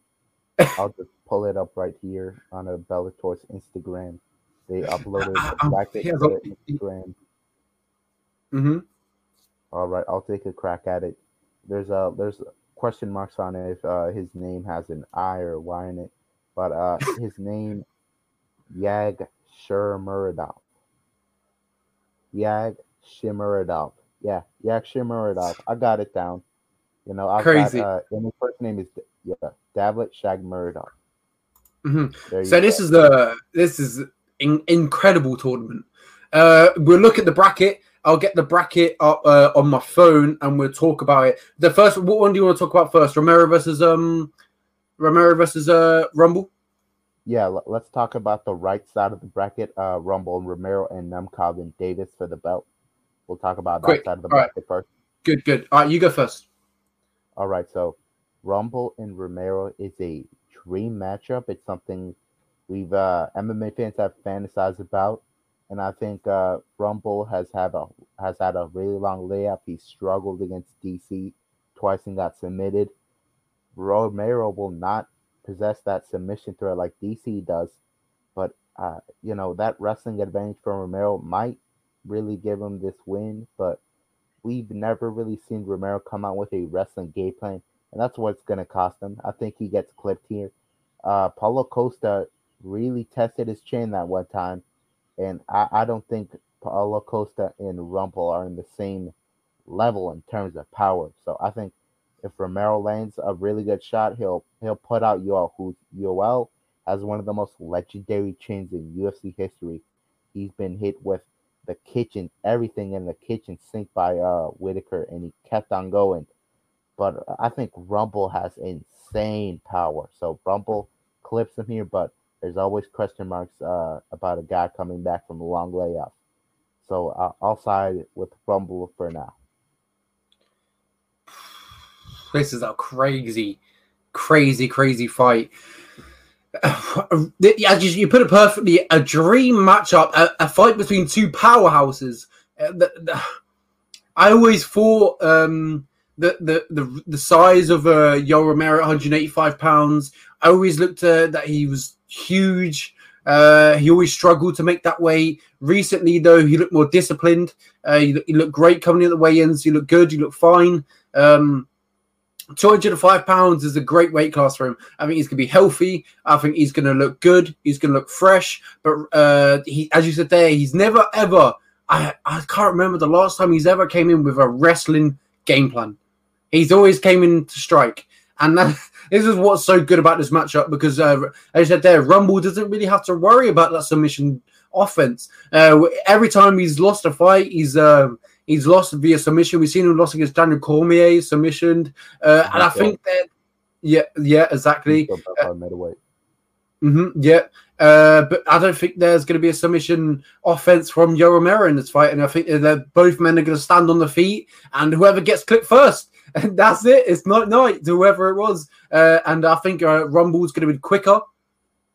I'll just pull it up right here on a Bellator's Instagram. They uploaded a bracket to Instagram. Mm-hmm. All right, I'll take a crack at it. There's a there's question marks on it if uh, his name has an I or Y in it but uh, his name Yag Shurmuradov. Yag Shimuradov. Yeah, Yag Shimuradov. I got it down. You know, I crazy. Got, uh, and his first name is yeah Davlet Shagmuradov. Mm-hmm. So this go. is the this is in, incredible tournament. Uh, we'll look at the bracket. I'll get the bracket up uh, on my phone and we'll talk about it. The first, what one do you want to talk about first? Romero versus um Romero versus uh Rumble. yeah, let's talk about the right side of the bracket. Uh, Rumble, and Romero, and Nemkov and Davis for the belt. We'll talk about that side of the All right. bracket first. Good, good. All right, you go first. All right, so Rumble and Romero is a dream matchup. It's something we've uh, MMA fans have fantasized about, and I think uh, Rumble has had a has had a really long layup. He struggled against DC twice and got submitted. Romero will not possess that submission threat like DC does, but uh, you know that wrestling advantage from Romero might really give him this win, but we've never really seen Romero come out with a wrestling game plan, and that's what's going to cost him. I think he gets clipped here. Uh, Paulo Costa really tested his chin that one time, and I, I don't think Paulo Costa and Rumble are in the same level in terms of power. So I think if Romero lands a really good shot, he'll he'll put out Yoel, who's Yoel has one of the most legendary chins in UFC history. He's been hit with the kitchen, everything in the kitchen sink by uh Whittaker, and he kept on going. But I think Rumble has insane power. So Rumble clips him here, but there's always question marks uh, about a guy coming back from a long layoff. So uh, I'll side with Rumble for now. This is a crazy, crazy, crazy fight. As you, you put it perfectly, a dream matchup, a, a fight between two powerhouses. Uh, the- the- I always thought um, the, the the the size of uh, Yo Romero, 185 pounds. I always looked at that he was huge. Uh, he always struggled to make that weight. Recently, though, he looked more disciplined. Uh, he, he looked great coming in at the weigh-ins. He looked good. He looked fine. Um, 205 pounds is a great weight class for him. I think he's going to be healthy. I think he's going to look good. He's going to look fresh. But uh, he, as you said there, he's never ever. I I can't remember the last time he's ever came in with a wrestling game plan. He's always came in to strike, and that, this is what's so good about this matchup because, uh, as you said there, Rumble doesn't really have to worry about that submission offense. Uh, every time he's lost a fight, he's um, he's lost via submission. We've seen him lost against Daniel Cormier, submissioned, uh, and I think that yeah, yeah, exactly. He's still up on middleweight. hmm yeah, uh, but I don't think there's going to be a submission offense from Yo Romero in this fight, and I think that both men are going to stand on the feet, and whoever gets clipped first, and that's it. It's not night to whoever it was, uh, and I think uh, Rumble's going to be quicker.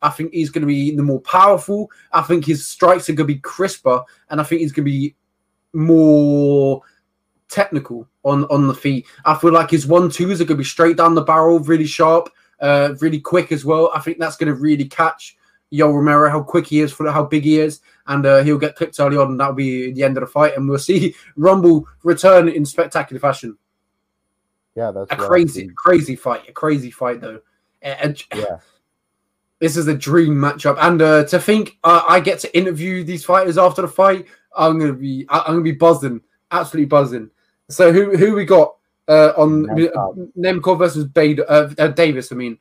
I think he's going to be the more powerful. I think his strikes are going to be crisper, and I think he's going to be more technical on on the feet. I feel like his one twos are going to be straight down the barrel, really sharp, uh, really quick as well. I think that's going to really catch Yo Romero how quick he is for how big he is, and uh, he'll get clipped early on, and that'll be the end of the fight, and we'll see Rumble return in spectacular fashion. Yeah, that's A crazy, crazy fight, a crazy fight though. And Yeah, this is a dream matchup, and uh, to think uh, I get to interview these fighters after the fight, I'm gonna be, I- I'm gonna be buzzing, absolutely buzzing. So who who we got uh, on Nemkov. Nemkov versus Bader, uh, uh, Davis? I mean,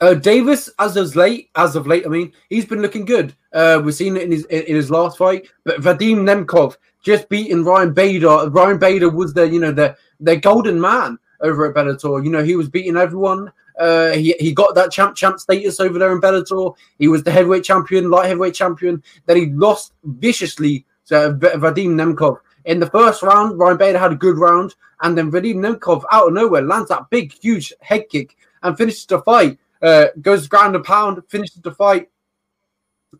uh, Davis as of late, as of late, I mean, he's been looking good. Uh, we've seen it in his in his last fight, but Vadim Nemkov just beating Ryan Bader. Ryan Bader was the you know the the golden man over at Bellator. You know he was beating everyone. Uh, he he got that champ champ status over there in Bellator. He was the heavyweight champion, light heavyweight champion. Then he lost viciously to V- Vadim Nemkov. In the first round, Ryan Bader had a good round, and then Vadim Nemkov out of nowhere lands that big, huge head kick and finishes the fight. Uh, goes ground and pound, finishes the fight.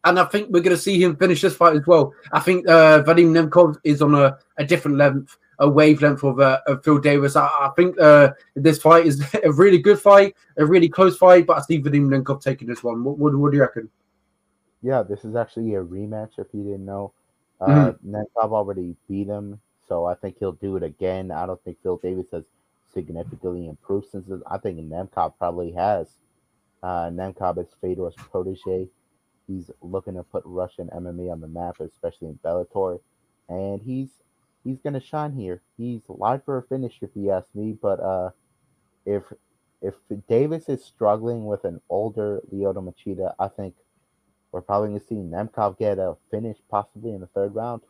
And I think we're going to see him finish this fight as well. I think uh, Vadim Nemkov is on a, a different length, a wavelength of, uh, of Phil Davis. I, I think uh, this fight is a really good fight, a really close fight, but I see Vadim Nemkov taking this one. What, what, what do you reckon? yeah. This is actually a rematch. If you didn't know, uh, Nemkov already beat him, so I think he'll do it again. I don't think Phil Davis has significantly improved since. This. I think Nemkov probably has. Uh, Nemkov is Fedor's protege. He's looking to put Russian MMA on the map, especially in Bellator, and he's he's gonna shine here. He's live for a finish, if you ask me. But uh, if if Davis is struggling with an older Lyoto Machida, I think we're probably gonna see Nemkov get a finish, possibly in the third round.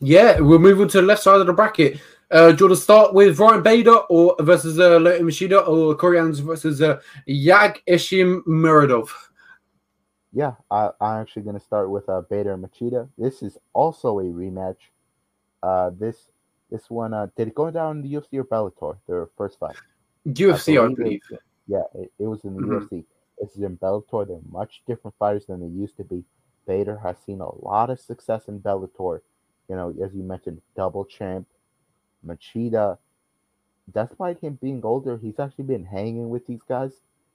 Yeah, we'll move on to the left side of the bracket. Uh, do you want to start with Ryan Bader or versus uh, Lyoto Machida or Koreans versus uh, Yag Ishim Muradov? Yeah, I, I'm actually going to start with uh, Bader and Machida. This is also a rematch. Uh, this this one uh, did it go down in the UFC or Bellator? Their first fight. UFC, I believe. I believe. It, yeah, it, it, was in the mm-hmm. UFC. This is in Bellator. They're much different fighters than they used to be. Bader has seen a lot of success in Bellator. You know, as you mentioned, double champ, Machida, despite him being older, he's actually been hanging with these guys.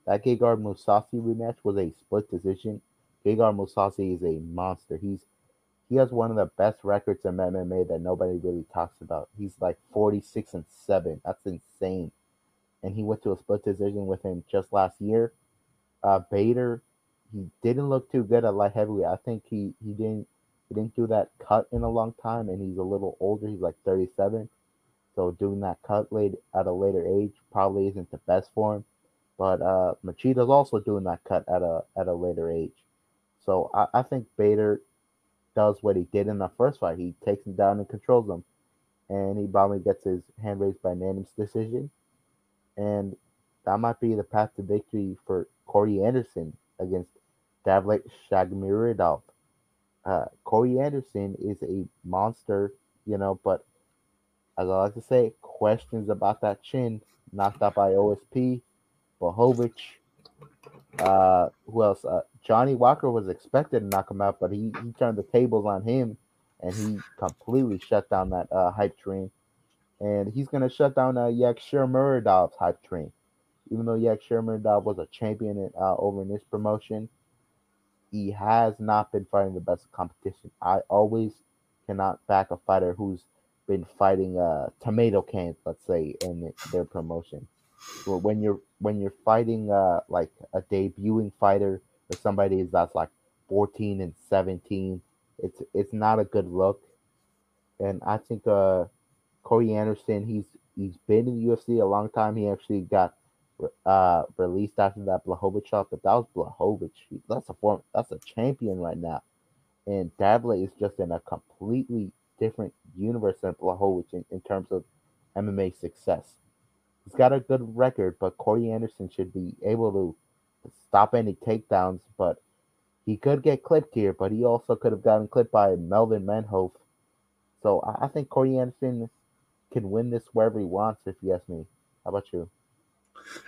That Gegard Mousasi rematch was a split decision. Gegard Mousasi is a monster. He's he has one of the best records in MMA that nobody really talks about. He's like 46 and 7. That's insane. And he went to a split decision with him just last year. Uh Bader, he didn't look too good at light heavyweight. I think he he didn't he didn't do that cut in a long time and he's a little older. He's like 37. So doing that cut late at a later age probably isn't the best for him. But uh, Machida's also doing that cut at a at a later age. So I, I think Bader does what he did in the first fight. He takes him down and controls him. And he probably gets his hand raised by unanimous decision. And that might be the path to victory for Corey Anderson against Davlet Shagmiridov. Uh, Corey Anderson is a monster, you know, but as I like to say, questions about that chin knocked out by OSP, Blachowicz. Uh, who else? Uh, Johnny Walker was expected to knock him out, but he, he turned the tables on him and he completely shut down that uh, hype train. And he's going to shut down uh, Yakshir Muradov's hype train. Even though Yakshir Muradov was a champion in, uh, over in this promotion, he has not been fighting the best competition. I always cannot back a fighter who's been fighting uh tomato cans, let's say, in their promotion. But when you're when you're fighting uh like a debuting fighter or somebody that's like 14 and 17, it's it's not a good look. And I think uh Corey Anderson, he's he's been in the UFC a long time. He actually got uh released after that Blachowicz shot, but that was Blachowicz. That's a form that's a champion right now. And Davlet is just in a completely different universe than Blachowicz in, in terms of MMA success. He's got a good record, but Corey Anderson should be able to stop any takedowns. But he could get clipped here, but he also could have gotten clipped by Melvin Manhoef. So I think Corey Anderson can win this wherever he wants, if you ask me. How about you?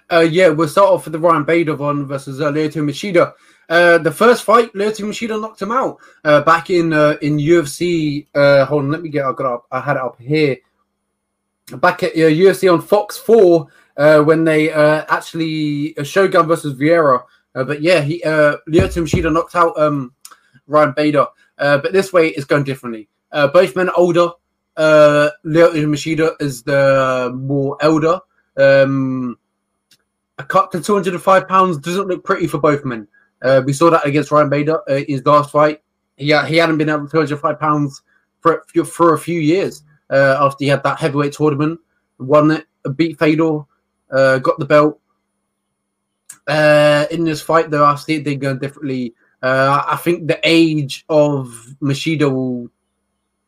Uh, yeah, we'll start off with the Ryan Bader one versus uh, Lyoto Machida. Uh, the first fight, Lyoto Machida knocked him out uh, back in uh, in UFC. Uh, hold on, let me get. I got up. I had it up here. Back at UFC uh, on Fox Four uh, when they uh, actually uh, Shogun versus Vera. Uh, but yeah, he uh, Lyoto Machida knocked out um, Ryan Bader. Uh, but this way it's going differently. Uh, both men older. Uh, Lyoto Machida is the more elder. Um, a cut to 205 pounds doesn't look pretty for both men. We saw that against Ryan Bader uh, his last fight. Yeah, he, hadn't been at 205 pounds for for a few years uh, after he had that heavyweight tournament, won it, beat Fedor, uh, got the belt. Uh, in this fight, though, I see they go differently. Uh, I think the age of Machida will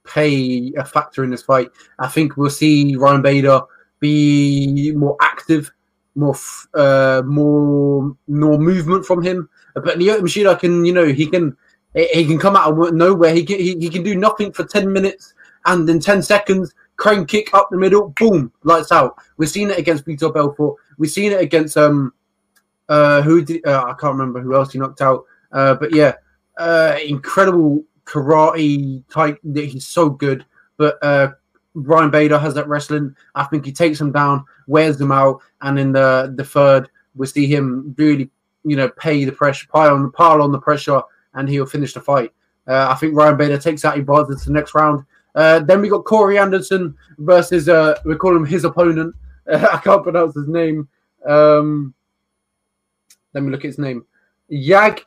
play a factor in this fight. I think we'll see Ryan Bader be more active more uh, more more movement from him. But Lyoto Machida can, you know, he can he can come out of nowhere. He can he, he can do nothing for ten minutes, and in ten seconds, crane kick up the middle, boom, lights out. We've seen it against Vitor Belfort. We've seen it against um uh who did uh, I can't remember who else he knocked out. Uh, but yeah, uh, incredible karate type. He's so good. But uh, Ryan Bader has that wrestling. I think he takes him down, wears them out, and in the the third, we see him really, you know, pay the pressure, pile on the pile on the pressure, and he'll finish the fight. Uh, I think Ryan Bader takes out Ibarra to the next round. Uh, then we got Corey Anderson versus uh, we call him his opponent. I can't pronounce his name. Um, let me look at his name. Yag.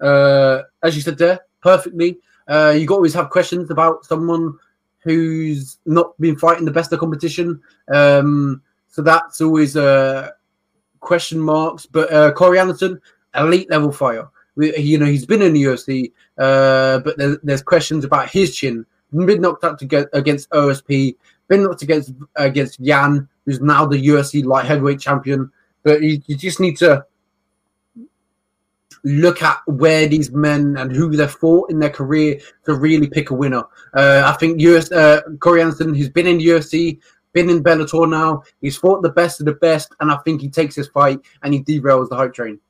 Uh, as you said there, perfectly. Uh, you always have questions about someone who's not been fighting the best of competition. Um, so that's always uh, question marks. But uh, Corey Anderson, elite level fighter. You know, he's been in the UFC, uh, but there, there's questions about his chin been knocked out to get against OSP, been knocked against against Jan, who's now the UFC light heavyweight champion. But you, you just need to look at where these men and who they've fought in their career to really pick a winner. Uh, I think US uh, Corey Anderson, who's been in the UFC, been in Bellator now, he's fought the best of the best, and I think he takes his fight and he derails the hype train.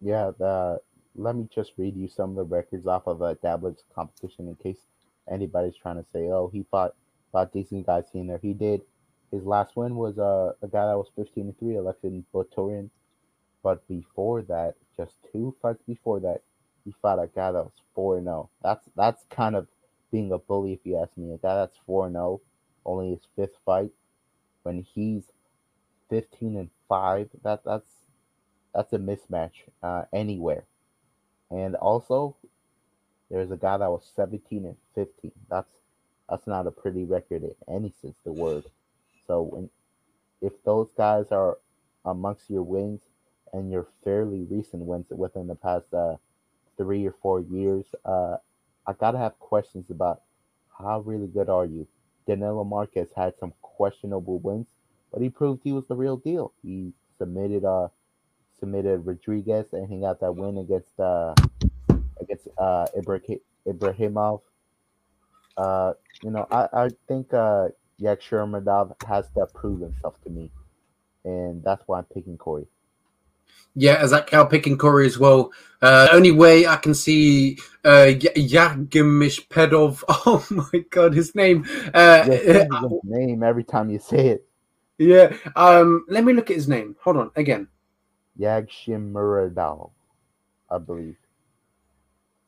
Yeah, the let me just read you some of the records off of a Dabblers competition in case anybody's trying to say, oh, he fought fought decent guys in there. He did. His last win was uh, a guy that was 15 and 3, Alexin Botorian. But before that, just two fights before that, he fought a guy that was 4 0. That's that's kind of being a bully, if you ask me. A guy that's 4 0, only his fifth fight, when he's 15 and 5, that that's that's a mismatch uh, anywhere. And also, there's a guy that was 17 and 15. That's that's not a pretty record in any sense the word. So when if those guys are amongst your wins and your fairly recent wins within the past uh, three or four years, uh, I gotta have questions about how really good are you. Danilo Marques had some questionable wins, but he proved he was the real deal. He submitted uh submitted Rodriguez and he got that win against uh against uh Ibrahimov. Uh, you know, I, I think uh Yagshimadov has to prove himself to me. And that's why I'm picking Corey. Yeah, as that cow picking Corey as well. Uh, only way I can see uh, Yagimish Pedov. Oh my god, his name. Uh, his name every time you say it. Yeah. Um. Let me look at his name. Hold on. Again. Yagshimuradov, I believe.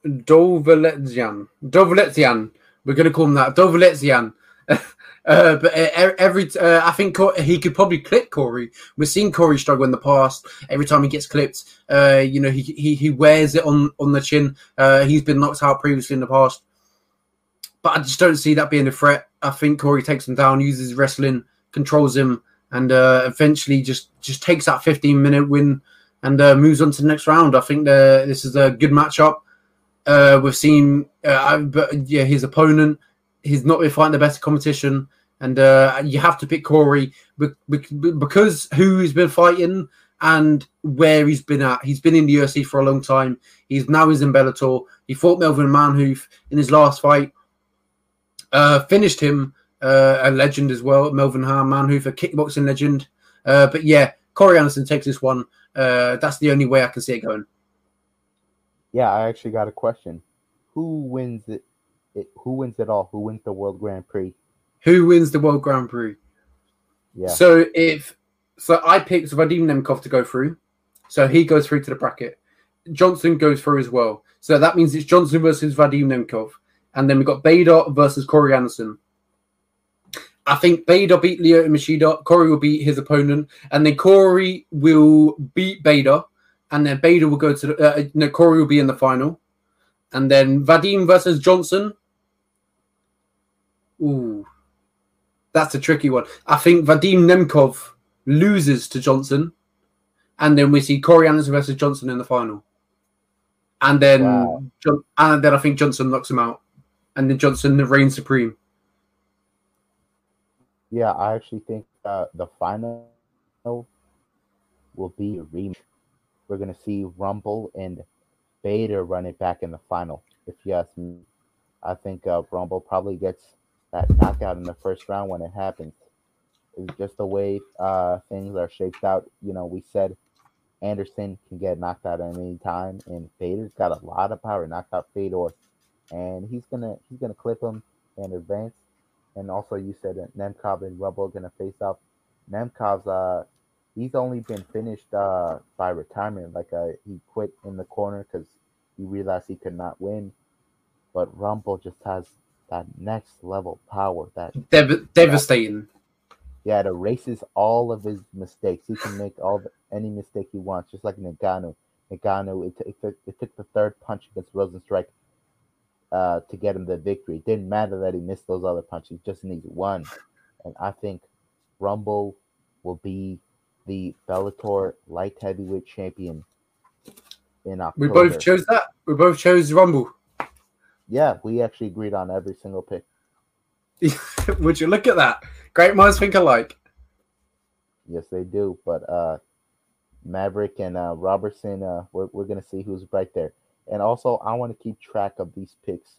Dovaletsian. Dovaletsian. We're going to call him that. Dovaletsian. Uh, but uh, every, uh, I think he could probably clip Corey. We've seen Corey struggle in the past. Every time he gets clipped, uh, you know, he, he he wears it on on the chin. Uh, he's been knocked out previously in the past, but I just don't see that being a threat. I think Corey takes him down, uses wrestling, controls him, and uh, eventually just just takes that 15 minute win and moves on to the next round. I think this is a good matchup. we've seen, but yeah, his opponent he's not been fighting the best competition, and uh, you have to pick Corey because who he's been fighting and where he's been at. He's been in the UFC for a long time. He's now he's in Bellator. He fought Melvin Manhoef in his last fight, uh, finished him, uh, a legend as well, Melvin Manhoef, a kickboxing legend. Uh, but yeah, Corey Anderson takes this one. Uh, that's the only way I can see it going. Yeah, I actually got a question. Who wins it it, who wins it all? Who wins the World Grand Prix? Who wins the World Grand Prix? Yeah. So if so, I picked Vadim Nemkov to go through. So he goes through to the bracket. Johnson goes through as well. So that means it's Johnson versus Vadim Nemkov. And then we've got Bader versus Corey Anderson. I think Bader beat Lyoto Machida. Corey will beat his opponent. And then Corey will beat Bader. And then Bader will go to the. Uh, no, Corey will be in the final. And then Vadim versus Johnson. Ooh, that's a tricky one. I think Vadim Nemkov loses to Johnson, and then we see Corey Anderson versus Johnson in the final. And then, wow. And then I think Johnson knocks him out, and then Johnson reigns supreme. Yeah, I actually think uh, the final will be a rematch. We're gonna see Rumble and Bader run it back in the final. If you ask me, I think uh, Rumble probably gets that knockout in the first round when it happens. It's just the way uh, things are shaped out. You know, we said Anderson can get knocked out at any time, and Bader's got a lot of power. Knocked out Fedor, and he's gonna he's gonna clip him and advance. And also, you said that Nemkov and Rumble are gonna face off. Nemkov's uh, he's only been finished uh by retirement. Like uh, he quit in the corner because he realized he could not win. But Rumble just has that next level power that Dev- devastating. Yeah, it erases all of his mistakes. He can make all the, any mistake he wants, just like Ngannou. Ngannou, it, it, took, it took the third punch against Rozenstruik uh, to get him the victory. It didn't matter that he missed those other punches; he just needs one. And I think Rumble will be the Bellator light heavyweight champion in October. We both chose that. We both chose Rumble. Yeah, we actually agreed on every single pick. Would you look at that? Great minds think alike. Yes, they do. But uh, Maverick and uh, Robertson, uh, we're, we're gonna see who's right there. And also, I want to keep track of these picks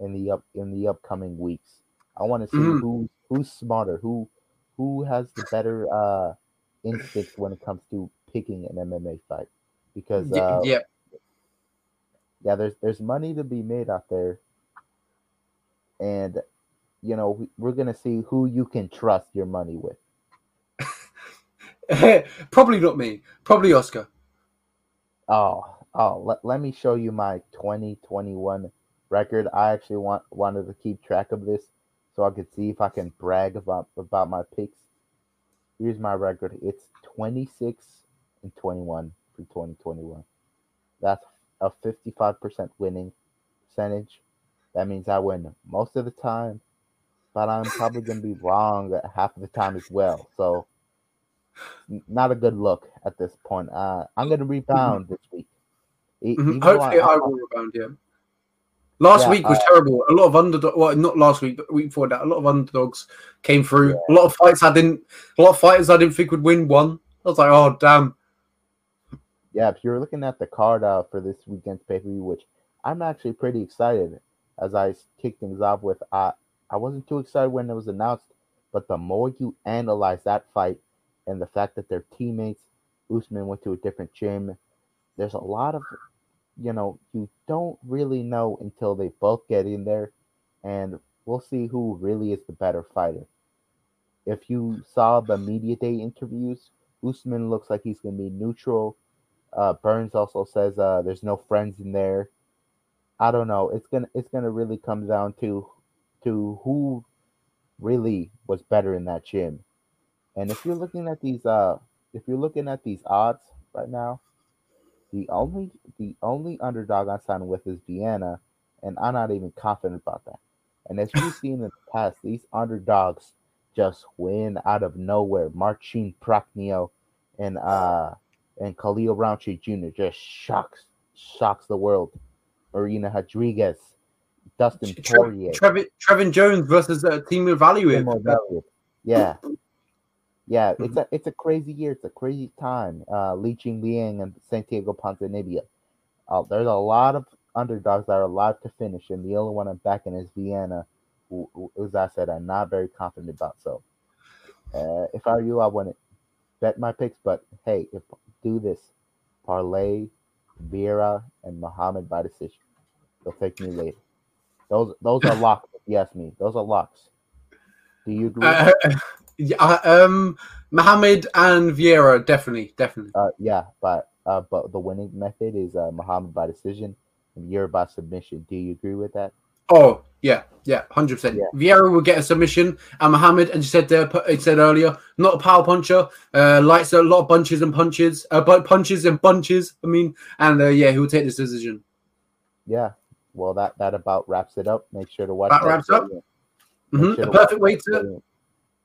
in the up in the upcoming weeks. I want to see Mhm. who who's smarter, who who has the better uh, instinct when it comes to picking an MMA fight. Because uh, yeah. yeah, there's there's money to be made out there, and you know we- we're gonna see who you can trust your money with. Probably not me. Probably Oscar. Oh, oh, let, let me show you my 2021 record. I actually want wanted to keep track of this so I could see if I can brag about about my picks. Here's my record. It's 26 and 21 for 2021. That's a 55% winning percentage. That means I win most of the time, but I'm probably going to be wrong half of the time as well. So not a good look at this point. Uh, I'm going to rebound this week. Mhm. Hopefully, I, I- will rebound. Yeah. Last Yeah, week was uh, terrible. A lot of underdog. Well, not last week, but week before that, a lot of underdogs came through. Yeah. A lot of fights I didn't. A lot of fighters I didn't think would win won. I was like, oh damn. yeah, if you're looking at the card uh, for this weekend's pay per view, which I'm actually pretty excited as I kick things off with. I I wasn't too excited when it was announced, but the more you analyze that fight and the fact that they're teammates, Usman went to a different gym. There's a lot of, you know, you don't really know until they both get in there, and we'll see who really is the better fighter. If you saw the media day interviews, Usman looks like he's going to be neutral. Uh, Burns also says uh, there's no friends in there. I don't know. It's gonna it's gonna really come down to to who really was better in that gym. And if you're looking at these uh if you're looking at these odds right now, the only the only underdog I'm signing with is Viana, and I'm not even confident about that. And as we've seen in the past, these underdogs just win out of nowhere. Marcin Prachnio and uh and Khalil Rountree Jr. just shocks shocks the world. Marina Rodriguez, Dustin Tre- Poirier, Trevin, Trevin Jones versus uh, Timur Valiev with. Timo Elliott. Yeah. Yeah, it's a it's a crazy year. It's a crazy time. Uh, Li Jingliang and Santiago Ponzinibbio. Uh, there's a lot of underdogs that are alive to finish, and the only one I'm backing is Viana, who, who as I said, I'm not very confident about. So, uh, if I were you, I wouldn't bet my picks. But hey, if do this, parlay, Vera, and Muhammad by decision. They'll take me later. Those those are locks. If you ask me, those are locks. Do you agree? Yeah, uh, um, Muhammad and Vieira definitely, definitely. Uh, yeah, but uh, but the winning method is uh, Muhammad by decision and you're by submission. Do you agree with that? Oh yeah, yeah, hundred percent. Yeah. Vieira will get a submission, and Muhammad, as you said there, it said earlier, not a power puncher. Uh, likes a lot of bunches and punches, uh, but punches and bunches. I mean, and uh, yeah, he will take this decision. Yeah. Well, that that about wraps it up. Make sure to watch. That wraps up? Mhm, sure A perfect way to,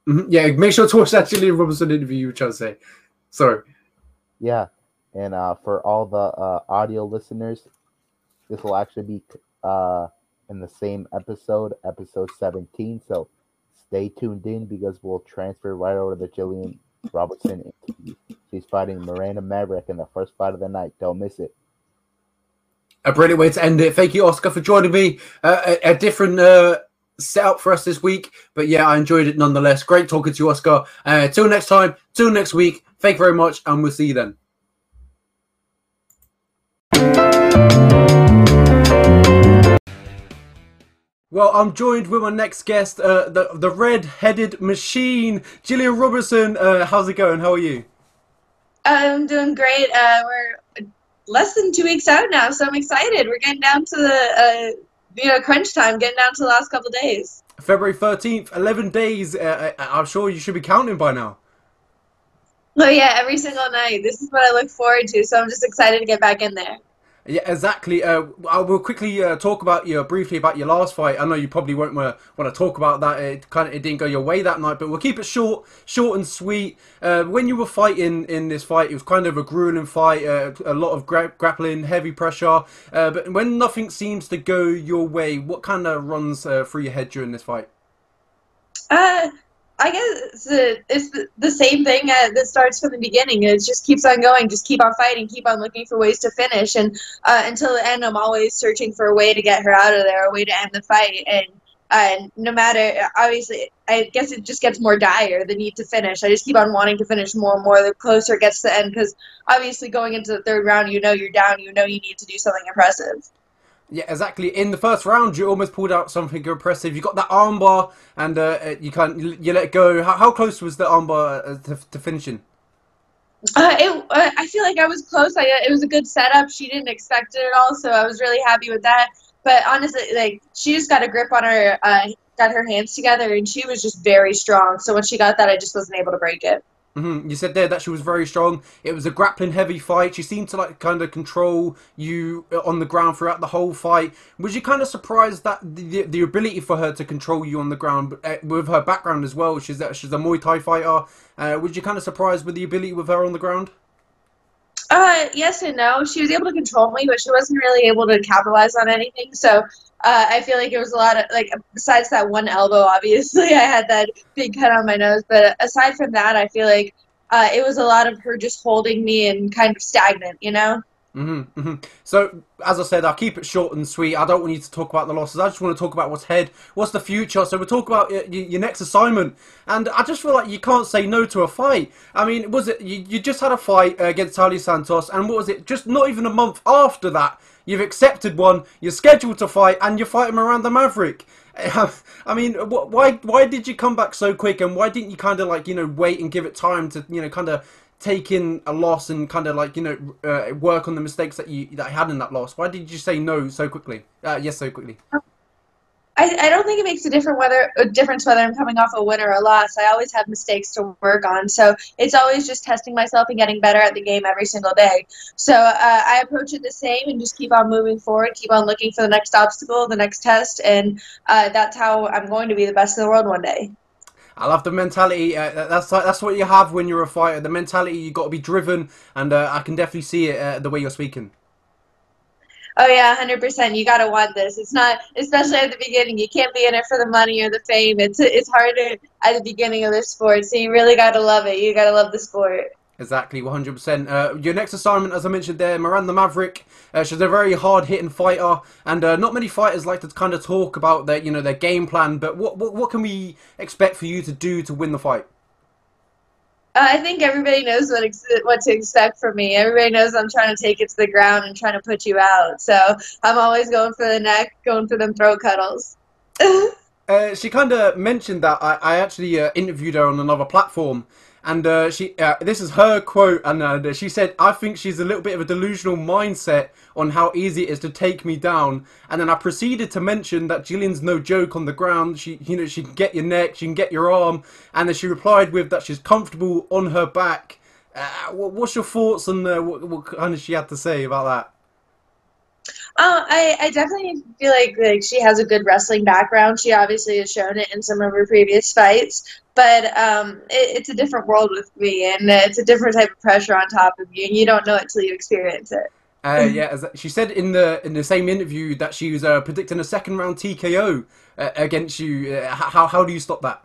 mhm, yeah. Make sure to watch that Gillian Robertson interview. You were trying to say, sorry. Yeah, and uh, for all the uh, audio listeners, this will actually be uh, in the same episode, episode 17. So stay tuned in because we'll transfer right over to the Gillian Robertson interview. She's fighting Miranda Maverick in the first fight of the night. Don't miss it. A brilliant way to end it. Thank you, Oscar, for joining me. Uh, a, a different uh, setup for us this week, but yeah, I enjoyed it nonetheless. Great talking to you, Oscar. Uh, till next time, till next week. Thank you very much, and we'll see you then. Well, I'm joined with my next guest, uh, the the red-headed machine, Gillian Robertson. Uh, how's it going? How are you? I'm doing great. Uh, we're less than two weeks out now, so I'm excited. We're getting down to the uh, you know crunch time, getting down to the last couple days. February 13th, 11 days. Uh, I- I'm sure you should be counting by now. Oh yeah, every single night. This is what I look forward to. So I'm just excited to get back in there. Yeah, exactly. Uh, I will quickly uh, talk about you briefly about your last fight. I know you probably won't want to talk about that. It kind of it didn't go your way that night, but we'll keep it short, short and sweet. Uh, when you were fighting in this fight, it was kind of a grueling fight, uh, a lot of gra- grappling, heavy pressure. Uh, but when nothing seems to go your way, what kind of runs uh, through your head during this fight? Uh, I guess it's, it's the same thing that starts from the beginning. It just keeps on going, just keep on fighting, keep on looking for ways to finish, and uh, until the end, I'm always searching for a way to get her out of there, a way to end the fight. And uh, no matter, obviously, I guess it just gets more dire the need to finish. I just keep on wanting to finish more and more the closer it gets to the end, because obviously, going into the third round, you know you're down, you know you need to do something impressive. Yeah, exactly. In the first round, you almost pulled out something impressive. You got that armbar, and uh, you can't you let go. How, how close was the armbar uh, to, to finishing? Uh, it, uh, I feel like I was close. I, it was a good setup. She didn't expect it at all, so I was really happy with that. But honestly, like she just got a grip on her, uh, got her hands together, and she was just very strong. So when she got that, I just wasn't able to break it. Mm-hmm. You said there that she was very strong. It was a grappling heavy fight. She seemed to like kind of control you uh, on the ground throughout the whole fight. Was you kind of surprised that the, the ability for her to control you on the ground uh, with her background as well? She's a, she's a Muay Thai fighter. Uh, was you kind of surprised with the ability with her on the ground? Uh, yes and no. She was able to control me, but she wasn't really able to capitalize on anything. So uh, I feel like it was a lot of like besides that one elbow, obviously I had that big cut on my nose. But aside from that, I feel like uh, it was a lot of her just holding me and kind of stagnant, you know. Mm-hmm, mm-hmm. So, as I said, I'll keep it short and sweet. I don't want you to talk about the losses. I just want to talk about what's ahead, what's the future. So, we'll talk about your, your, next assignment. And I just feel like you can't say no to a fight. I mean, was it you, you just had a fight against Taila Santos, and what was it? Just not even a month after that, You've accepted one. You're scheduled to fight, and you're fighting Miranda Maverick. I mean, why why did you come back so quick, and why didn't you kind of like you know wait and give it time to you know kind of take in a loss and kind of like you know uh, work on the mistakes that you that I had in that loss? Why did you say no so quickly? Uh, yes, so quickly. I, I don't think it makes a different whether a difference whether I'm coming off a win or a loss. I always have mistakes to work on, so it's always just testing myself and getting better at the game every single day. So uh, I approach it the same and just keep on moving forward, keep on looking for the next obstacle, the next test, and uh, that's how I'm going to be the best in the world one day. I love the mentality. Uh, that's that's what you have when you're a fighter. The mentality you got to be driven, and uh, I can definitely see it uh, the way you're speaking oh yeah, hundred percent. You gotta want this. It's not, especially at the beginning. You can't be in it for the money or the fame. It's it's harder at the beginning of the sport. So you really gotta love it. You gotta love the sport. Exactly, 100%. Uh, your next assignment, as I mentioned there, Miranda Maverick. Uh, she's a very hard-hitting fighter, and uh, not many fighters like to kind of talk about their, you know, their game plan. But what, what, what can we expect for you to do to win the fight? I think everybody knows what ex- what to expect from me. Everybody knows I'm trying to take it to the ground and trying to put you out. So I'm always going for the neck, going for them throat cuddles. uh, she kind of mentioned that I, I actually uh, interviewed her on another platform, and uh, she uh, this is her quote, and uh, she said, "I think she's a little bit of a delusional mindset on how easy it is to take me down." And then I proceeded to mention that Gillian's no joke on the ground. She, you know, she can get your neck, she can get your arm, and then she replied with that she's comfortable on her back. Uh, what's your thoughts on uh, what, what kind of she had to say about that? Uh, I, I definitely feel like like she has a good wrestling background. She obviously has shown it in some of her previous fights, but um, it, it's a different world with me, and it's a different type of pressure on top of you, and you don't know it till you experience it. Uh, yeah, she said in the in the same interview that she was uh, predicting a second round TKO uh, against you. Uh, how how do you stop that?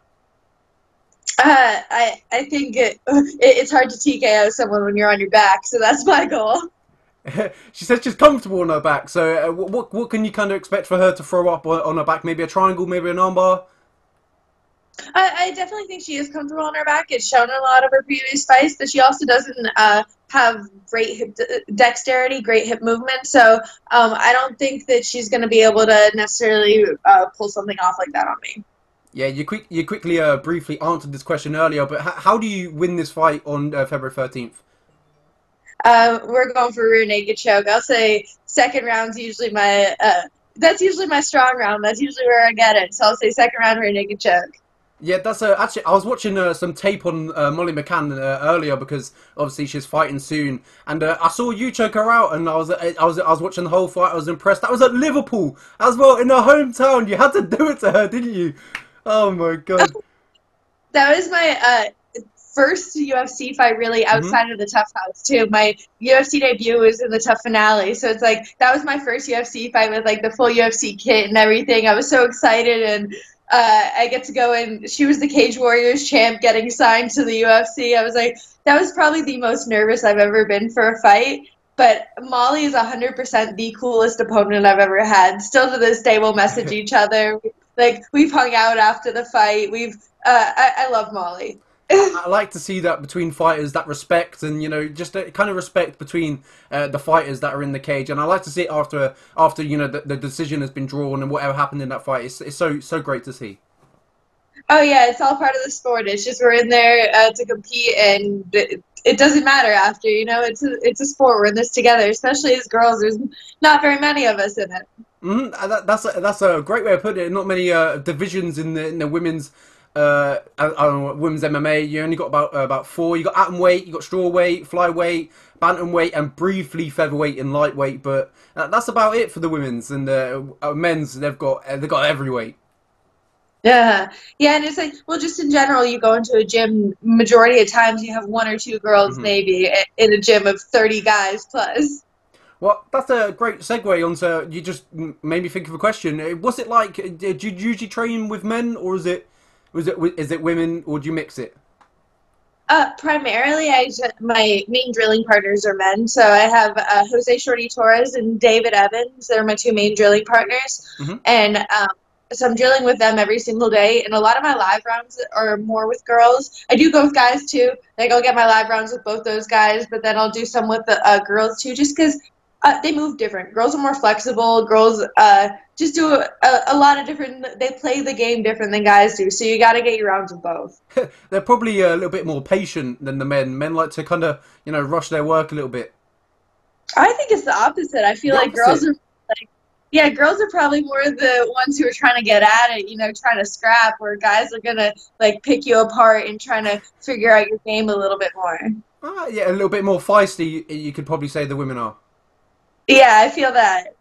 Uh, I I think it, it, it's hard to TKO someone when you're on your back, so that's my goal. she says she's comfortable on her back. So, uh, what what can you kind of expect for her to throw up on her back? Maybe a triangle, maybe an armbar. I, I definitely think she is comfortable on her back. It's shown a lot of her previous fights, but she also doesn't uh, have great hip dexterity, great hip movement. So um, I don't think that she's going to be able to necessarily uh, pull something off like that on me. Yeah, you quick you quickly uh, briefly answered this question earlier, but how do you win this fight on uh, February thirteenth? Uh, we're going for a rear naked choke. I'll say second round's usually my uh, that's usually my strong round. That's usually where I get it. So I'll say second round rear naked choke. Yeah, that's uh, actually. I was watching uh, some tape on uh, Molly McCann uh, earlier because obviously she's fighting soon, and uh, I saw you choke her out, and I was I was I was watching the whole fight. I was impressed. That was at Liverpool as well in her hometown. You had to do it to her, didn't you? Oh my god. That was my uh, first UFC fight, really outside of the TUF House too. My UFC debut was in the TUF Finale, so it's like that was my first UFC fight with like the full UFC kit and everything. I was so excited, and uh, I get to go and she was the Cage Warriors champ, getting signed to the UFC. I was like, that was probably the most nervous I've ever been for a fight. But Molly is 100% the coolest opponent I've ever had. Still to this day, we'll message each other. Like we've hung out after the fight. We've uh, I, I love Molly. I like to see that between fighters, that respect, and you know, just a kind of respect between uh, the fighters that are in the cage. And I like to see it after, after you know, the, the decision has been drawn and whatever happened in that fight. It's, it's so so great to see. Oh yeah, it's all part of the sport. It's just we're in there uh, to compete, and it, it doesn't matter after. You know, it's a, it's a sport. We're in this together, especially as girls. There's not very many of us in it. Mm-hmm. That, that's a, that's a great way of putting it. Not many uh, divisions in the in the women's uh, I, I, don't know, women's MMA. You only got about uh, about four. You got atom weight, you got straw weight, flyweight, bantamweight, and briefly featherweight and lightweight. But uh, that's about it for the women's and the uh, men's. They've got uh, they've got every weight. Yeah, yeah, and it's like, well, just in general, you go into a gym. Majority of times, you have one or two girls, mm-hmm. maybe, in a gym of thirty guys plus. Well, that's a great segue onto. You just made me think of a question. Was it like? Did you usually train with men, or is it? Was it? Is it women, or do you mix it? Uh, primarily, I my main drilling partners are men. So I have uh, Jose Shorty Torres and David Evans. They're my two main drilling partners, mm-hmm. and um, so I'm drilling with them every single day. And a lot of my live rounds are more with girls. I do go with guys too. Like I'll get my live rounds with both those guys, but then I'll do some with the uh, girls too, just because uh, they move different. Girls are more flexible. Girls uh, just do a, a, lot of different. They play the game different than guys do. So you got to get your rounds with both. They're probably a little bit more patient than the men. Men like to kind of you know rush their work a little bit. I think it's the opposite. I feel the like opposite. girls are like yeah, girls are probably more the ones who are trying to get at it, you know, trying to scrap, where guys are gonna like pick you apart and trying to figure out your game a little bit more. Uh, yeah, a little bit more feisty. You could probably say the women are. Yeah, I feel that.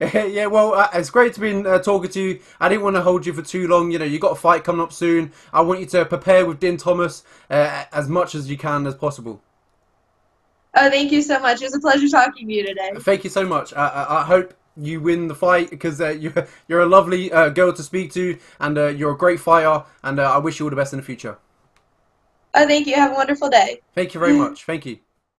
yeah, well, uh, it's great to be uh, talking to you. I didn't want to hold you for too long. You know, you got a fight coming up soon. I want you to prepare with Din Thomas uh, as much as you can as possible. Oh, thank you so much. It was a pleasure talking to you today. Thank you so much. I, I hope you win the fight because uh, you're you're a lovely uh, girl to speak to, and uh, you're a great fighter. And uh, I wish you all the best in the future. Oh, thank you. Have a wonderful day. Thank you very much. Thank you.